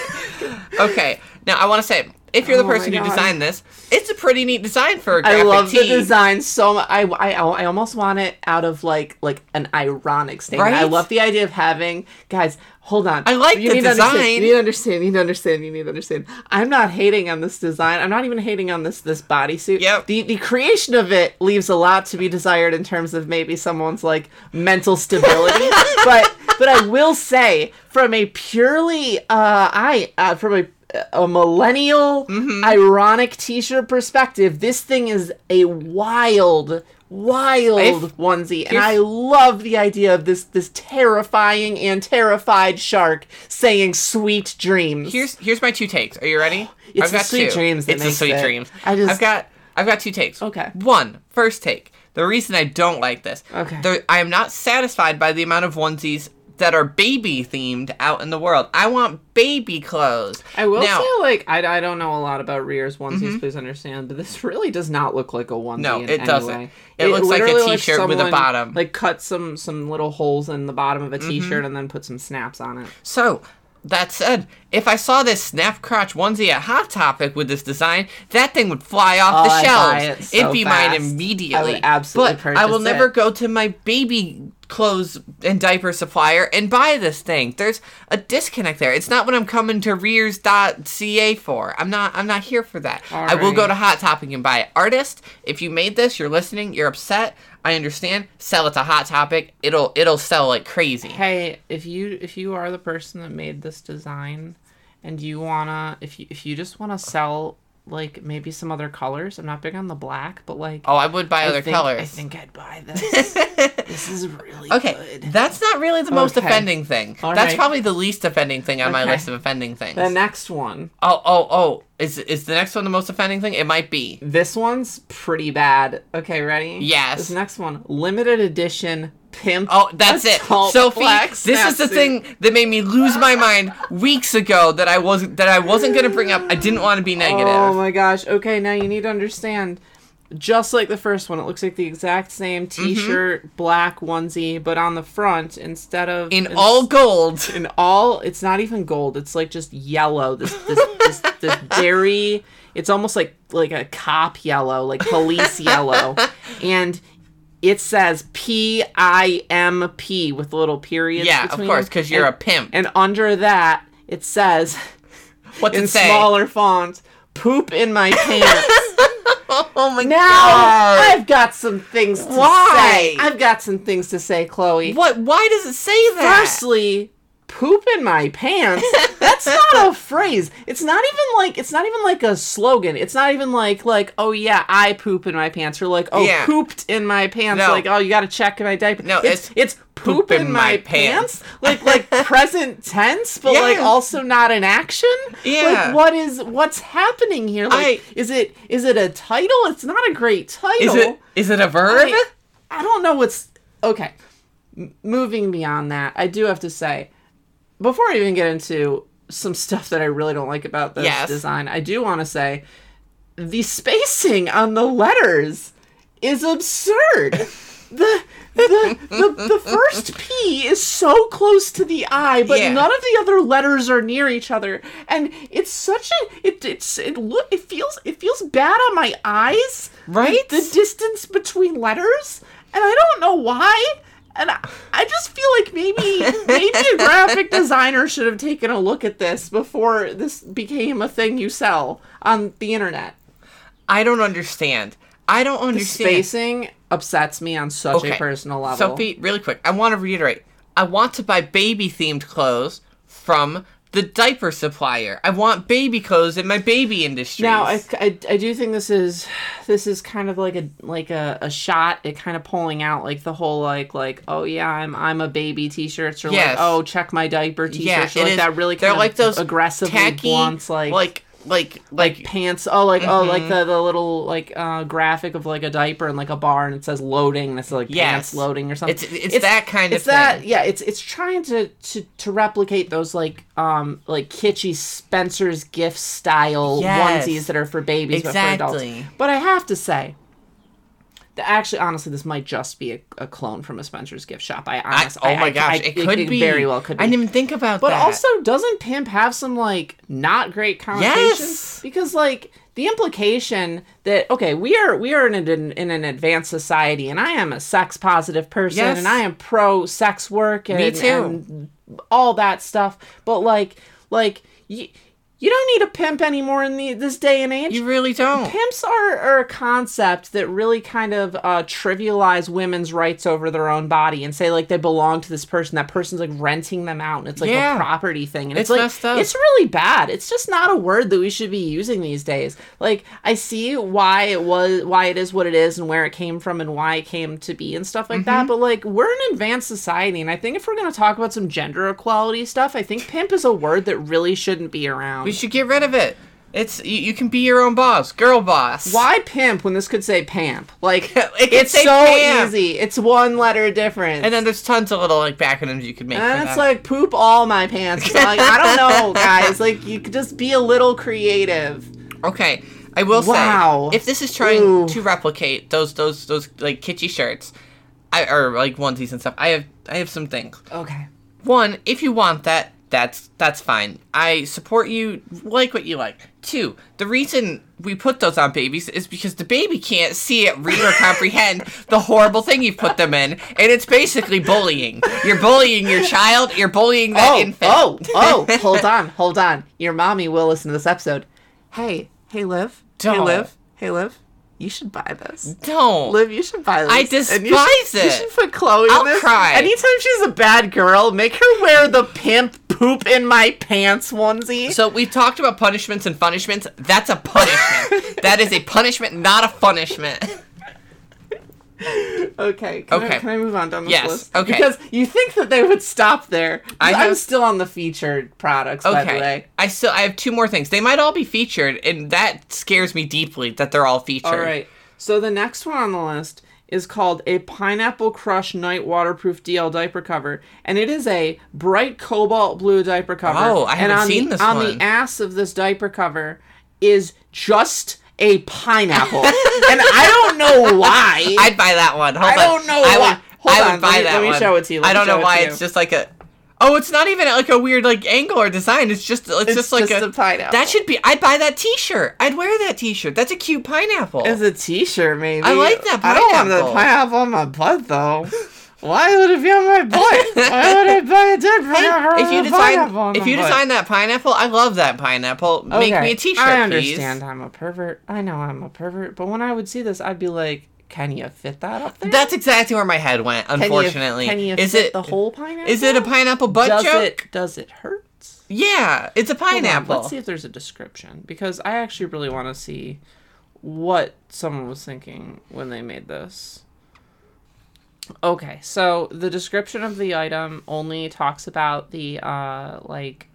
okay now i want to say if you're the Oh person who designed this it's a pretty neat design for a graphic I love the design so much. I, I, I almost want it out of like like an ironic statement. I love the idea of having guys. Hold on. I like you the need to design. You need to understand. You need to understand. You need to understand. I'm not hating on this design. I'm not even hating on this this bodysuit. Yep. The the creation of it leaves a lot to be desired in terms of maybe someone's like mental stability. but but I will say from a purely uh I uh, from a a millennial Mm-hmm. ironic t-shirt perspective this thing is a wild wild onesie and i love the idea of this this terrifying and terrified shark saying sweet dreams Here's here's my two takes. Are you ready? It's the sweet dreams that it's makes sweet it. dreams. I just- I've got I've got two takes. Okay. One, first take. The reason I don't like this. Okay. I am not satisfied by the amount of onesies that are baby themed out in the world. I want baby clothes. I will now, Mm-hmm. say, like, I, I don't know a lot about Rearz onesies, please understand, but this really does not look like a onesie. No, it doesn't. way. It looks like a t-shirt with a bottom. Mm-hmm. Like, cut some some little holes in the bottom of a t-shirt and then put some snaps on it. So, that said, if I saw this snap crotch onesie at Hot Topic with this design, that thing would fly off Oh, the shelves. it so It'd be mine immediately. I would absolutely but I will never it. go to my baby clothes and diaper supplier and buy this thing. There's a disconnect there. It's not what I'm coming to rearz.ca for. I'm not I'm not here for that. I will go to Hot Topic and buy it. Artist, if you made this, you're listening, you're upset, I understand. Sell it's a Hot Topic. It'll it'll sell like crazy. Hey, if you if you are the person that made this design, and you wanna if you if you just wanna sell like maybe some other colors, I'm not big on the black, but like Oh, I would buy I other think, colors. I think I'd buy this. this is really Okay, good. that's not really the most Okay. offending thing. All that's right. probably the least offending thing on my list of offending things. The next one. oh, oh, oh! Is is the next one the most offending thing? It might be. This one's pretty bad. Okay, ready? Yes. This next one, limited edition pimp. Oh, that's it, Sophie. This is the thing that made me lose my mind weeks ago that I wasn't that I wasn't gonna bring up. I didn't want to be negative. Oh my gosh. Okay, now you need to understand. just like the first one. It looks like the exact same Mm-hmm. T-shirt, black onesie, but on the front instead of In all gold. in all, it's not even gold. It's like just yellow. This this this, this very. It's almost like like a cop yellow, like police yellow, and it says P I M P with little periods. Yeah, of course, because you're a pimp. And under that, it says What's in it say? smaller font, "Poop in my pants." Oh my Now god. I've got some things to Why? say. I've got some things to say, Chloe. What? Why does it say that? Firstly, poop in my pants. That's not a phrase. It's not even like it's not even like a slogan. It's not even like like oh yeah, I poop in my pants or like oh Yeah. pooped in my pants No. like oh you got to check in my diaper. No, it's it's poop, in, my, pants. pants. like like present tense but like also not an action. Yeah. Like what is what's happening here? Like I- is it is it a title? It's not a great title. Is it? Is it a verb? I, I don't know what's okay. M- moving beyond that, I do have to say, before I even get into some stuff that I really don't like about this Yes. design, I do want to say the spacing on the letters is absurd. the the, the the first P is so close to the I, but Yeah. none of the other letters are near each other, and it's such a it it's it look it feels it feels bad on my eyes, Right? The, the distance between letters, and I don't know why. And I, I just feel like maybe maybe a graphic designer should have taken a look at this before this became a thing you sell on the internet. I don't understand. I don't understand. The spacing upsets me on such a personal level. Sophie, really quick, I want to reiterate. I want to buy baby themed clothes from the diaper supplier. I want baby clothes in my baby industry. Now, I, I, I do think this is this is kind of like a like a, a shot at kind of pulling out like the whole like like oh yeah I'm I'm a baby t-shirts or Yes. like oh check my diaper t-shirts yeah, or like is- that really they're kind like those aggressively tacky, blunts like like like like pants oh like oh like Mm-hmm. the, the little like uh graphic of like a diaper and like a bar and it says loading and it's like Yes. pants loading or something It's- it's that kind of it's that thing. yeah it's it's trying to to to replicate those like um like kitschy spencer's gift style Yes. onesies that are for babies but for adults Exactly. but i have to say actually honestly this might just be a, a clone from a spencer's gift shop i, I, honestly, oh I- my I- gosh, I- it could be very well could be I didn't even think about but that. But also, doesn't pimp have some like not great connotations? Yes. Because like the implication that okay, we are we are in an in an advanced society, and I am a sex positive person, Yes. and I am pro sex work, and, Me too. and all that stuff. But like like you. You don't need a pimp anymore in the, this day and age. you really don't. Pimps are, are a concept that really kind of uh, trivialize women's rights over their own body and say like they belong to this person. That person's like renting them out, and it's like Yeah. a property thing. And it's, It's like it's really bad. It's just not a word that we should be using these days. Like I see why it was why it is what it is and where it came from and why it came to be and stuff like Mm-hmm. that. But like we're an advanced society, and I think if we're gonna talk about some gender equality stuff, I think pimp is a word that really shouldn't be around. We should get rid of it. It's you, you can be your own boss, girl boss. Why pimp when this could say pamp? Like It could it's say so pamp. easy. It's one letter difference. And then there's tons of little like acronyms you could make. and it's that. like poop all my pants. So, like I don't know, guys. Like you could just be a little creative. Okay, I will Wow. say if this is trying Ooh. to replicate those those those like kitschy shirts, I or like onesies and stuff, I have I have some things. Okay. One, if you want that, that's that's fine. I support you. Like what you like. Two, the reason we put those on babies is because the baby can't see it, read, or comprehend the horrible thing you put them in, and it's basically bullying. You're bullying your child. You're bullying that Oh, infant. oh, oh! hold on, hold on. Your mommy will listen to this episode. Hey, hey, Liv. Hey, Don't. Liv. Hey, Liv. You should buy this. Don't. Liv, you should buy this. I And you should- despise You should put Chloe I'll in this. cry. Anytime she's a bad girl, make her wear the pimp poop in my pants onesie. So we've talked about punishments and punishments. That's a punishment. that is a punishment, not a punishment. Okay. Can I, Okay. can I move on down this Yes, list? okay. Because you think that they would stop there. I I'm have- still on the featured products, by the Okay. way. I still I have two more things. They might all be featured, and that scares me deeply that they're all featured. All right. So the next one on the list is called a Pineapple Crush Night Waterproof DL diaper cover, and it is a bright cobalt blue diaper cover. Oh, I and haven't on seen the, this on one. the ass of this diaper cover is just a pineapple, and I don't know why. I'd buy that one. Hold I on. don't know I why. Would, Hold I would buy let me- that let me one. show it to you. Let I me don't show know it why to it's you. just like a. Oh, it's not even like a weird like angle or design. It's just it's, It's just like just a, a pineapple. That should be. I'd buy that T-shirt. I'd wear that T-shirt. That's a cute pineapple. As a T-shirt, maybe. I like that I don't want the pineapple. pineapple on my butt though. Why would it be on my butt? Why would I buy a dead pineapple? if you design if you butt? design that pineapple, I love that pineapple. Make Okay, me a T-shirt, I please. understand I'm a pervert. I know I'm a pervert, but when I would see this, I'd be like, "Can you fit that up there? That's exactly where my head went. Can you- Unfortunately, can you, is fit it the whole pineapple? is it a pineapple butt does joke? it does it hurt? Yeah, it's a Hold on, pineapple. let's see if there's a description because I actually really want to see what someone was thinking when they made this. Okay, so the description of the item only talks about the uh like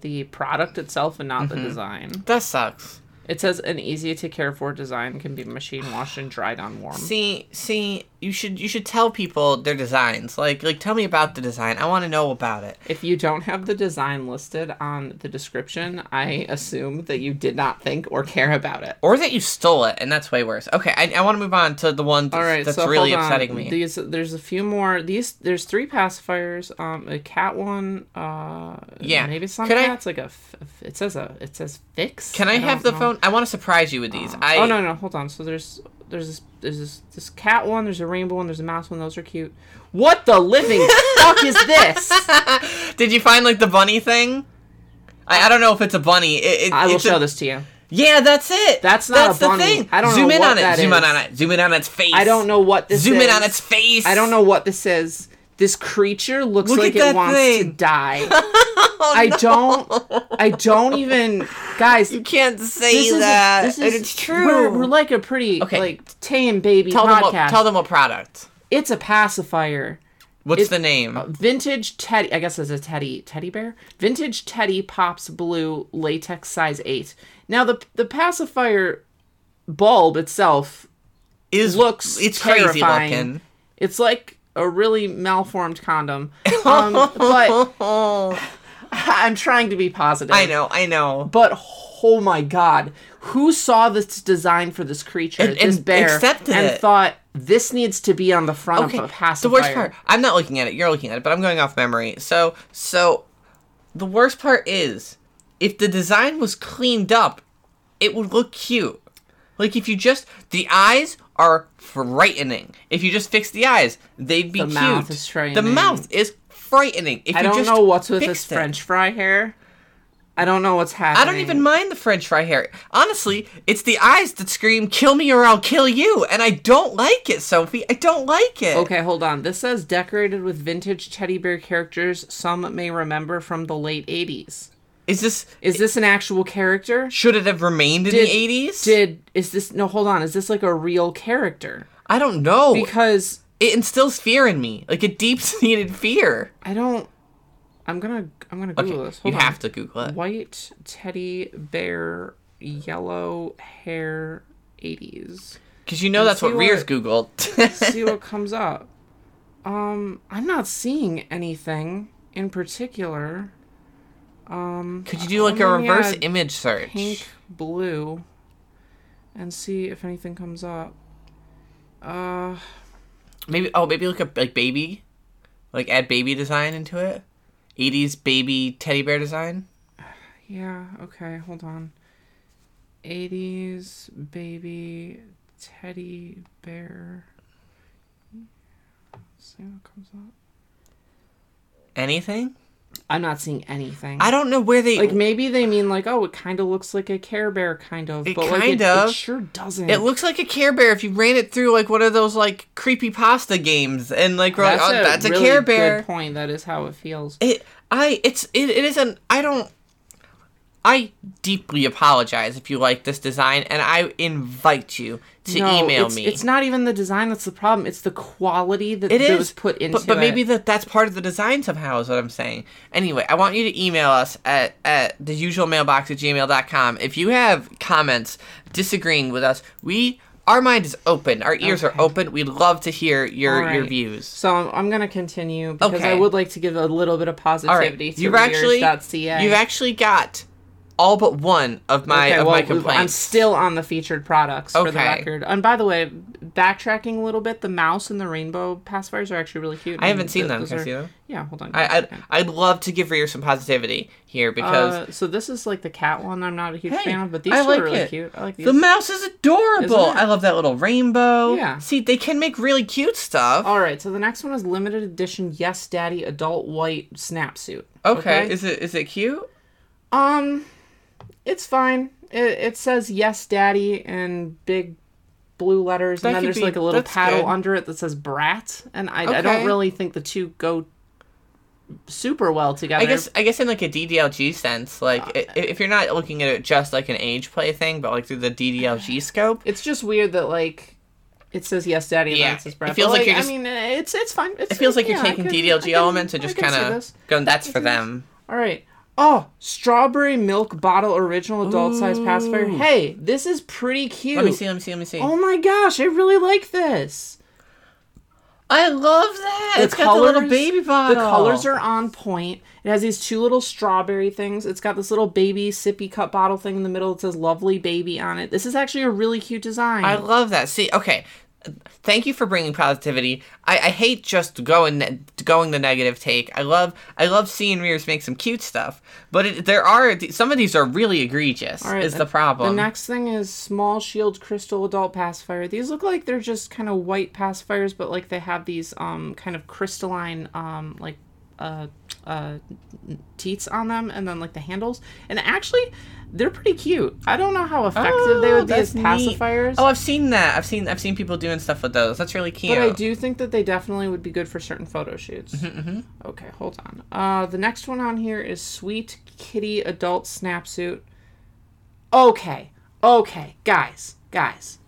the product itself and not Mm-hmm. the design. That sucks. It says an easy to care for design can be machine washed and dried on warm. See, see, you should you should tell people their designs. Like like tell me about the design. I want to know about it. If you don't have the design listed on the description, I assume that you did not think or care about it. Or that you stole it, and that's way worse. Okay, I, I want to move on to the one that's, right, that's so really upsetting me. These there's a few more. These there's three pacifiers. Um, a cat one. Uh, Yeah. maybe some Could I- like a. It says a. It says fix. Can I, have the know. phone? I want to surprise you with these. Oh. I oh no no hold on. So there's there's this there's this this cat one. There's a rainbow one. There's a mouse one. Those are cute. What the living fuck is this? Did you find like the bunny thing? I, I don't know if it's a bunny. It, it, I will show a- this to you. Yeah, that's it. That's not that's a bunny. the thing. I don't Zoom know in what on it. Zoom in on it. Zoom in on its face. I don't know what this is. Zoom is. in on its face. I don't know what this is. This creature looks Look like it wants to die. Oh, I don't. I don't even. Guys, You can't say this is a- that. this is- it's true. We're, we're like a pretty Okay. like tame baby tell them podcast. what. Tell them a product. It's a pacifier. What's It- the name? Vintage teddy. I guess it's a teddy teddy bear. Vintage teddy pops blue latex size eight. Now the the pacifier bulb itself Is looks it's crazy terrifying. looking. It's like a really malformed condom. Um, but I'm trying to be positive. I know. I know. But oh my god, who saw this design for this creature, And- this and bear, accepted and it. thought this needs to be on the front Okay. of a pacifier? The worst part. I'm not looking at it. You're looking at it, but I'm going off memory. So so, the worst part is, if the design was cleaned up, it would look cute. Like if you just the eyes are frightening. If you just fix the eyes, they'd be The cute. mouth is The mouth is frightening. If I you don't just know what's with this it. French fry hair. I don't know what's happening. I don't even mind the French fry hair. Honestly, it's the eyes that scream "Kill me or I'll kill you," and I don't like it, Sophie. I don't like it. Okay, hold on. This says decorated with vintage teddy bear characters some may remember from the late 80s. Is this? Is this an actual character? Should it have remained in Did- the eighties? Did is this no hold on, is this like a real character? I don't know. Because it instills fear in me, like a deep-seated fear. I don't I'm gonna I'm gonna Okay, Google this. you on. have to Google it. White teddy bear yellow hair 80s. Because you know that's what see Rearz what- Googled. See what comes up. Um, I'm not seeing anything in particular. Um, Could you do like a reverse add image search? pink, blue, and see if anything comes up. Uh, Maybe oh maybe look up like baby, like add baby design into it. 80s baby teddy bear design. yeah, okay, hold on. 80s baby teddy bear. see what comes up. Anything? I'm not seeing anything. I don't know where they like maybe they mean like oh it kind of looks like a Care Bear kind of, It but like kind it, of. it sure doesn't. It looks like a Care Bear if you ran it through like one of those like creepy pasta games and like we're like, oh, that's a really Care Bear. Good point. That is how it feels. It I it's it, it isn't I don't I deeply apologize if you like this design and I invite you to No, email it's, me. It's not even the design that's the problem. It's the quality that, It that is was put into but, but maybe that that's part of the design somehow is what i'm saying. Anyway i want you to email us at, at the usual mailbox at gmail.com if you have comments disagreeing with us we our mind is open. Our ears Okay. are open. We'd love to hear your All your views. So I'm, I'm gonna continue because I would like to give a little bit of all right. positivity to you've actually you've actually got all but one of my Okay, of well, my complaints. I'm still on the featured products for the record. And by the way, backtracking a little bit, the mouse and the rainbow pacifiers are actually really cute. I haven't seen th- them. Can I see them? Yeah, hold on. I, I'd, I'd love to give Rear some positivity here because uh, so this is like the cat one. I'm not a huge Hey, fan of, but these I like are really it. cute. I like these. the mouse is adorable. I love that little rainbow. Yeah. See, they can make really cute stuff. All right, so the next one is limited edition Yes Daddy adult white snap suit. okay. Is it is it cute? Um, it's fine. It, it says yes, daddy in big blue letters, That and then there's be- like a little paddle good. under it that says brat, and I, I don't really think the two go super well together. I guess I guess in like a DDLG sense, like Uh, if you're not looking at it just like an age play thing, but like through the DDLG scope, it's just weird that like it says yes, daddy, and Yeah, then it says it brat. feels but, like you're I mean, it's it's fine. It's, it feels like you're taking I DDLG can- elements and just kind of going, "That's for them." All right. Oh, strawberry milk bottle original adult size pacifier. Hey, this is pretty cute. Let me see. Let me see. Let me see. Oh my gosh, I really like this. I love that. The it's got the little baby bottle. The colors are on point. It has these two little strawberry things. It's got this little baby sippy cup bottle thing in the middle. It says "lovely baby" on it. This is actually a really cute design. I love that. See, okay. Thank you for bringing positivity. I, I hate just going ne- going the negative take. I love I love seeing Rearz make some cute stuff, but it, there are some of these are really egregious. Right, is the problem? The next thing is small shield crystal adult pacifier. These look like they're just kind of white pacifiers, but like they have these um kind of crystalline um like uh uh teats on them, and then like the handles. And actually, they're pretty cute. I don't know how effective they Oh, would be as that's neat. pacifiers. Oh, I've seen that. I've seen I've seen people doing stuff with those. That's really cute. But I do think that they definitely would be good for certain photo shoots. Mm-hmm, Okay, hold on. Uh, the next one on here is Sweet Kitty Adult Snapsuit. Okay, okay, guys, guys.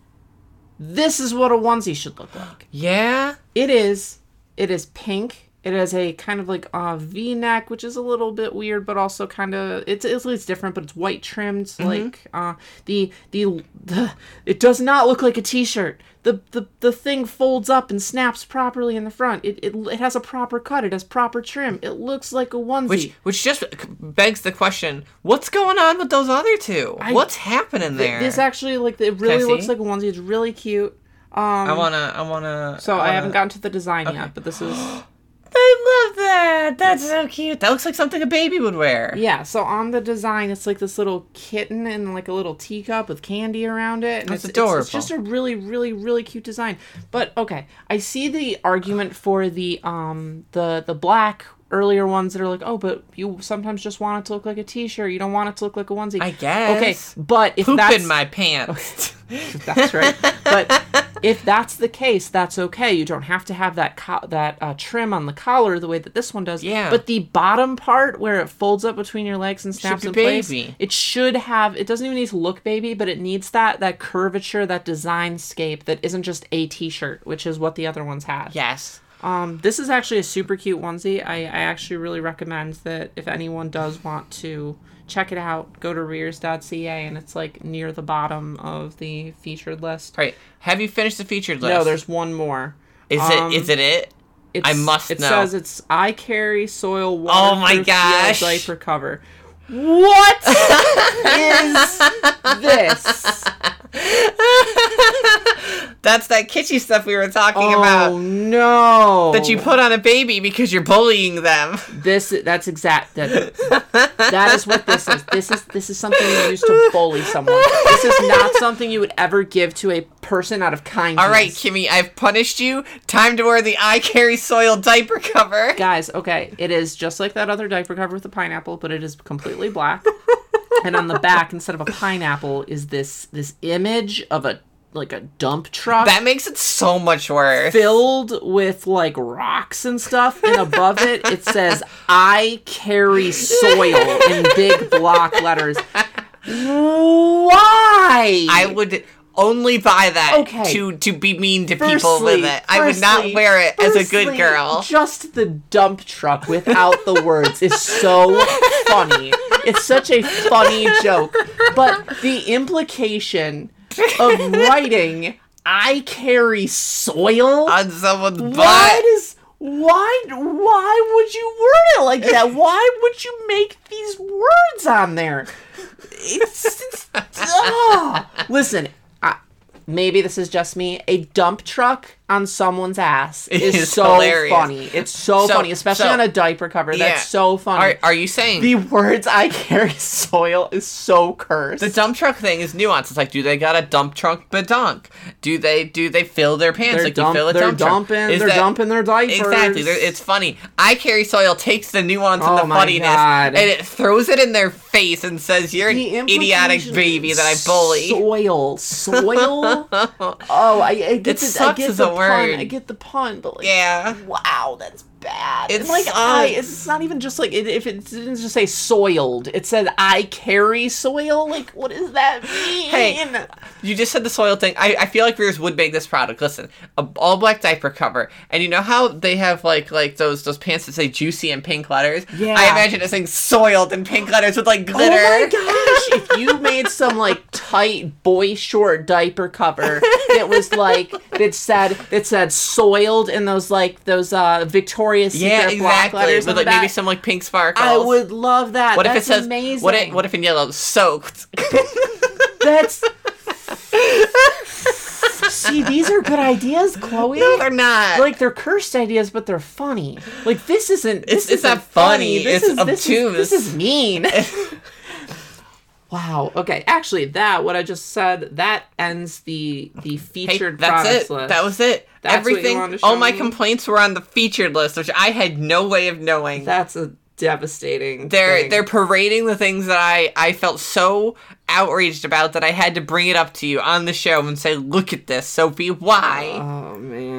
This is what a onesie should look like. Yeah. It is. It is pink. It has a kind of like a V-neck, which is a little bit weird, but also kind of it's it's, different. But it's white trimmed. Mm-hmm. Like uh, the, the the it does not look like a T-shirt. The, the the thing folds up and snaps properly in the front. It, it it has a proper cut. It has proper trim. It looks like a onesie. Which which just begs the question: What's going on with those other two? What's happening there? This actually like it really looks like a onesie. It's really cute. Um, I wanna I wanna. so I wanna- haven't gotten to the design yet, but this is. I love that. That's so cute. That looks like something a baby would wear. Yeah, so on the design, it's like this little kitten and like a little teacup with candy around it. And That's it's, it's- It's, just a really, really, really cute design. But okay, I see the argument for the um the the black earlier ones that are like, oh, but you sometimes just want it to look like a t-shirt. You don't want it to look like a onesie. I guess. Okay, but if Poop that's in my pants. that's right. But if that's the case, that's okay. You don't have to have that co- that uh, trim on the collar the way that this one does. Yeah. But the bottom part where it folds up between your legs and snaps in place, baby. it should have. It doesn't even need to look baby, but it needs that that curvature, that design scape that isn't just a t-shirt, which is what the other ones have. yes. Um, this is actually a super cute onesie. I, I actually really recommend that if anyone does want to check it out, go to rearz.ca and it's like near the bottom of the featured list. All right. Have you finished the featured list? No, there's one more. Is um, it? Is it it? It's, I must it know. says it's I carry soil Oh my gosh. Diaper cover. What is this? That's that kitschy stuff we were talking about. Oh about. no! That you put on a baby because you're bullying them. This that's exact that that is what this is. This is this is something you use to bully someone. This is not something you would ever give to a person out of kindness. All right, Kimmy, I've punished you. Time to wear the I carry soil diaper cover. guys. Okay, it is just like that other diaper cover with the pineapple, but it is completely black. and on the back, instead of a pineapple, is this this image of a like a dump truck. That makes it so much worse. filled with like rocks and stuff and above it it says i carry soil in big block letters why I would only buy that Okay. to to be mean to people with Firstly- it. I would not wear it as a good girl. Just the dump truck without the words is so funny. It's such a funny joke. But the implication of writing I carry soil On someone's butt. does why why would you word it like that. Why would you make these words on there? It's, it's ah. listen. Maybe this is just me. A dump truck on someone's ass is is so hilarious. funny. It's so, So- funny, especially so- on a diaper cover. Yeah. That's so funny. Are, are you saying the words "I carry soil" is so cursed. the dump truck thing is nuanced? It's like, do they got a dump truck badunk? Do they do they fill their pants they're like dump- you fill a dump truck? dumping. Is they're that- dumping their diapers. Exactly. It's funny. I carry soil takes the nuance and Oh the my funniness God. and it throws it in their face and says, "You're an The idiotic baby that I bully." Soil, soil. oh, I, I get It the, I sucks get the a pun. I get the pun, but like, Yeah. wow, that's bad. It and like, I, it's not even just like it, if it didn't just say soiled. It said I carry soil. Like, what does that mean? Hey. You just said the soil thing. I, I feel like Rearz would make this product. Listen, a all black diaper cover, and you know how they have like like those those pants that say juicy in pink letters. Yeah. I imagine it saying soiled in pink letters with like glitter. Oh my gosh! if you made some like tight boy short diaper cover that was like that said that said soiled in those like those uh Victoria's Secret Yeah, black exactly. letters With like maybe back, some like pink sparkles. I would love that. What if it says amazing? what if what if in yellow soaked? That's see, these are good ideas, Chloe. no, they're not. like they're cursed ideas, but they're funny. Like this isn't. This It's- it's isn't not funny, This it's is, this is- This is, mean. wow. Okay. Actually, that what I just said that ends the the featured Hey, that's products it. list. That was it. That's Everything. All my me? complaints were on the featured list, which I had no way of knowing. That's a devastating. they're thing. they're parading the things that I I felt so outraged about that I had to bring it up to you on the show and say, "Look at this, Sophie. Why?" Oh man.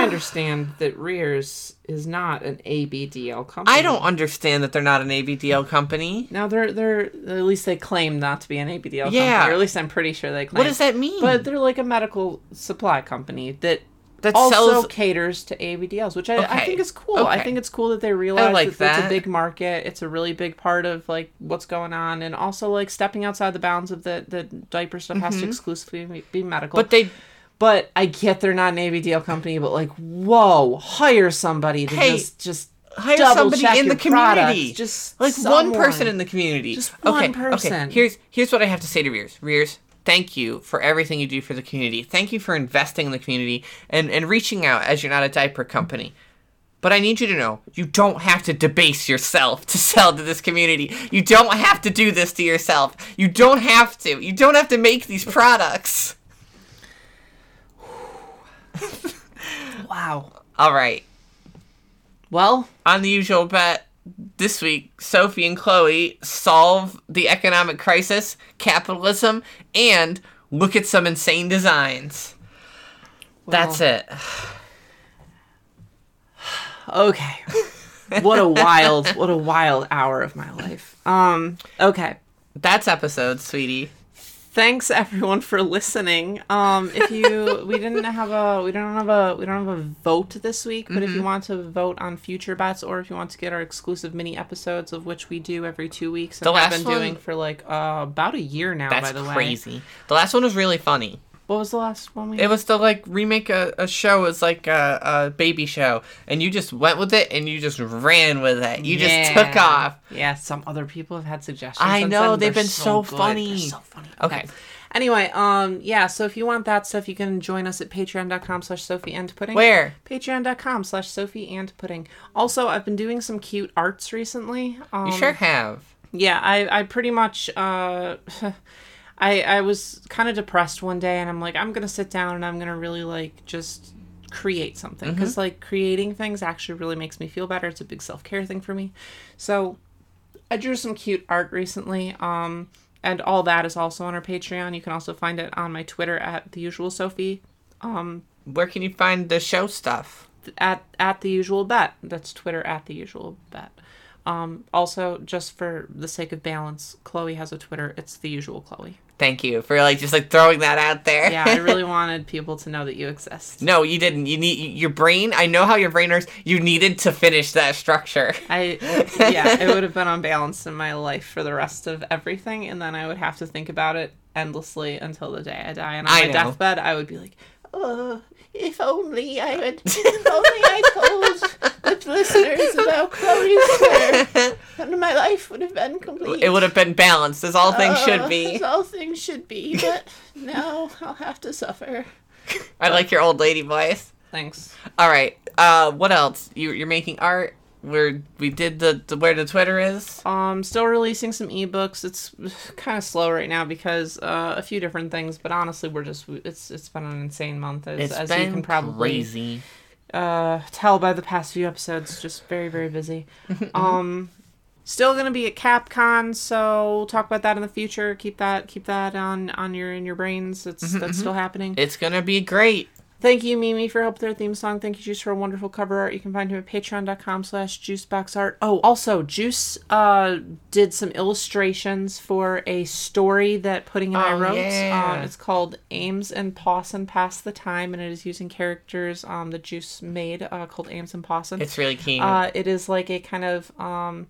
I understand that Rearz is not an ABDL company. I don't understand that they're not an ABDL company. Now they're they're at least they claim not to be an ABDL Yeah. company, or at least I'm pretty sure they claim. What does that mean? But they're like a medical supply company that that also sells. caters to ABDLs, which I, I think is cool. I think it's cool that they realize like that, it's a big market. It's a really big part of like what's going on, and also like stepping outside the bounds of the the diaper stuff has to exclusively be medical. Mm-hmm. But they But I get they're not an ABDL company, but like, whoa, hire somebody to Hey, just just hire somebody in the community. Just like someone. one person in the community. Just one okay, person. Okay. Here's here's what I have to say to Rearz. Rearz, thank you for everything you do for the community. Thank you for investing in the community and and reaching out as you're not a diaper company. But I need you to know, you don't have to debase yourself to sell to this community. You don't have to do this to yourself. You don't have to. You don't have to make these products. Wow. All right. Well, on the usual bet this week sophie and chloe solve the economic crisis capitalism and look at some insane designs that's it okay. what a wild, what a wild hour of my life. Um, okay. that's episode sweetie Thanks everyone for listening. Um, if you we didn't have a we don't have a we don't have a vote this week, but Mm-hmm. if you want to vote on future bets or if you want to get our exclusive mini episodes of which we do every two weeks and The last been doing for like uh, about a year now. that's by the way, crazy the last one was really funny What was the last one we? it was to like remake a, a show as like a, a baby show and you just went with it and you just ran with it you just took off Yeah, some other people have had suggestions. I know, they've been so good. funny. So funny. Okay. Okay. Anyway, um, yeah. So if you want that stuff, you can join us at Patreon.com/slash Sophie and Pudding. where Patreon.com/slash Sophie and Pudding. Also, I've been doing some cute arts recently. Um, you sure have yeah, I, I pretty much, uh, I, I was kind of depressed one day, and I'm like, I'm gonna sit down and I'm gonna really like just create something because like creating things actually really makes me feel better. It's a big self care thing for me. So I drew some cute art recently. Um, and all that is also on our Patreon. You can also find it on my Twitter at the usual Sophie. Um, where can you find the show stuff at at the usual bet. That's Twitter at the usual bet. Um, also, just for the sake of balance, Chloe has a Twitter. It's the usual Chloe. Thank you for like just like throwing that out there. Yeah, I really wanted people to know that you exist. no, you didn't. You need your brain. I know how your brain works. You needed to finish that structure. I yeah, it would have been unbalanced in my life for the rest of everything, and then I would have to think about it endlessly until the day I die. And on I my know. deathbed, I would be like, "Oh, if only I had, if only I told the listeners about Chloe's Square, and my life would have been complete. It would have been balanced, as all things should Uh, be. As all things should be, but now I'll have to suffer. I like your old lady voice. Thanks. All right. Uh, what else? You you're making art. We're we did the, the where the Twitter is. Um, still releasing some ebooks. It's kind of slow right now because uh, a few different things. But honestly, we're just it's it's been an insane month as, It's as been you can probably crazy. uh, tell by the past few episodes. Just very very busy. um, still gonna be at CapCon, so we'll talk about that in the future. Keep that keep that on on your in your brains. It's that's still happening. It's gonna be great. Thank you, Mimi, for help with our theme song. Thank you, Juice, for a wonderful cover art. You can find him at patreon.com slash juiceboxart. Oh, also, Juice uh, did some illustrations for a story that Pudding and I Oh, wrote. yeah. Um, it's called Ames and Pawson Pass the Time, and it is using characters um, that Juice made uh, called Ames and Pawson. It's really keen. Uh, it is like a kind of um,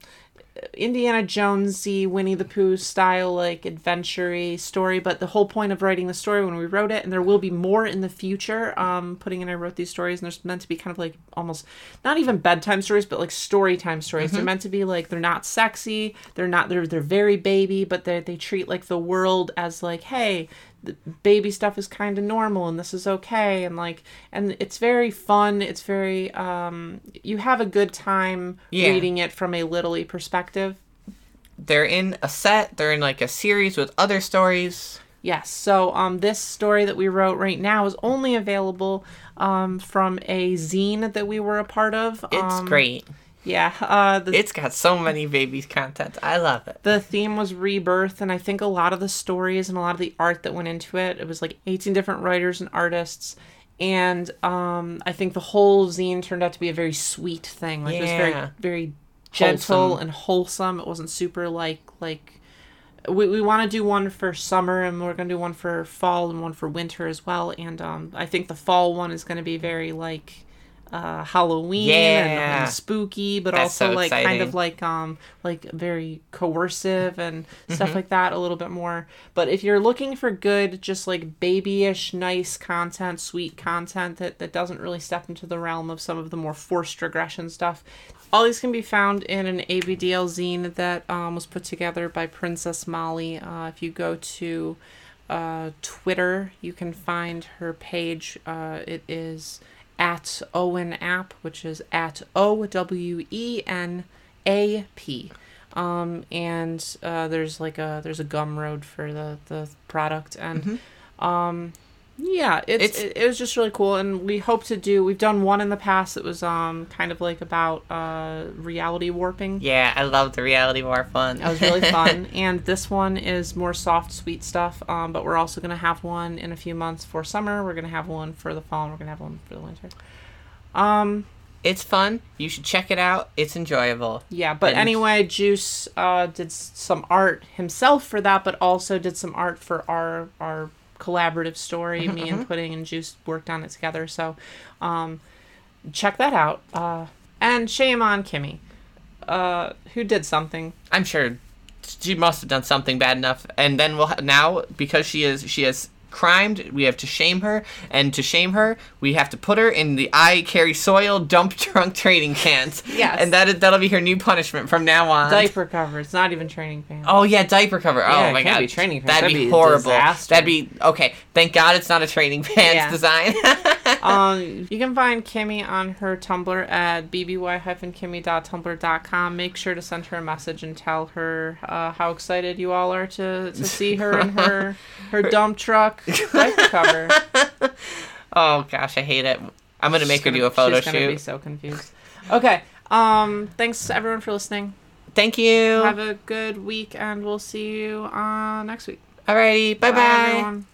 Indiana Jonesy, Winnie the Pooh style, like adventure story. But the whole point of writing the story when we wrote it, and there will be more in the future. Um, putting and I wrote these stories, and they're meant to be kind of like almost not even bedtime stories, but like story time stories. They're meant to be like they're not sexy, they're not they're they're very baby, but they they treat like the world as like hey the baby stuff is kind of normal and this is okay and like and it's very fun it's very um you have a good time Yeah. reading it from a literally perspective they're in a set. They're in like a series with other stories. yes so um this story that we wrote right now is only available um from a zine that we were a part of It's um, great. Yeah uh the, It's got so many babies content. I love it. the theme was rebirth and i think a lot of the stories and a lot of the art that went into it it was like 18 different writers and artists and um, i think the whole zine turned out to be a very sweet thing like it was very very gentle Wholesome. and wholesome it wasn't super like like we, we want to do one for summer and we're going to do one for fall and one for winter as well and um, i think the fall one is going to be very like uh, halloween Yeah. and spooky but That's also so like kind of like um like very coercive and stuff Mm-hmm. like that a little bit more but if you're looking for good just like babyish nice content sweet content that, that doesn't really step into the realm of some of the more forced regression stuff all these can be found in an abdl zine that um, was put together by princess molly uh, if you go to uh, twitter you can find her page uh, it is at Owen App, which is at O W E N A P. Um, and uh, there's like a there's a Gumroad for the the product, and um, yeah, it's, It's- it, it was just really cool, and we hope to do. We've done one in the past that was um kind of like about uh reality warping. Yeah, I love the reality warp one. That was really fun. and this one is more soft, sweet stuff. Um, but we're also going to have one in a few months for summer. We're going to have one for the fall, and we're going to have one for the winter. Um, it's fun. You should check it out. It's enjoyable. yeah, but And- anyway, Juice uh, did some art himself for that, but also did some art for our our collaborative story. Me and Pudding and Juice worked on it together. So, um, check that out. Uh, and shame on Kimmy, uh, who did something. I'm sure she must have done something bad enough, and then we'll ha- now because she is she has crimed, we have to shame her, and to shame her, we have to put her in the I carry soil dump trunk training cans. Yes. and that is, that'll be her new punishment from now on. Diaper cover. It's not even training pants. Oh yeah, diaper cover. Yeah, oh my god, be training pants. That'd, That'd be, be horrible. disaster. That'd be okay. Thank God it's not a training pants Yeah. design. um, you can find Kimmy on her Tumblr at bby-kimmy.tumblr.com. Make sure to send her a message and tell her uh, how excited you all are to, to see her in her her dump truck cover. oh gosh, I hate it. I'm gonna make her do a photo she's gonna be shoot. so confused. Okay. Um. Thanks everyone for listening. Thank you. Have a good week, and we'll see you uh, next week. Alrighty, bye bye. everyone.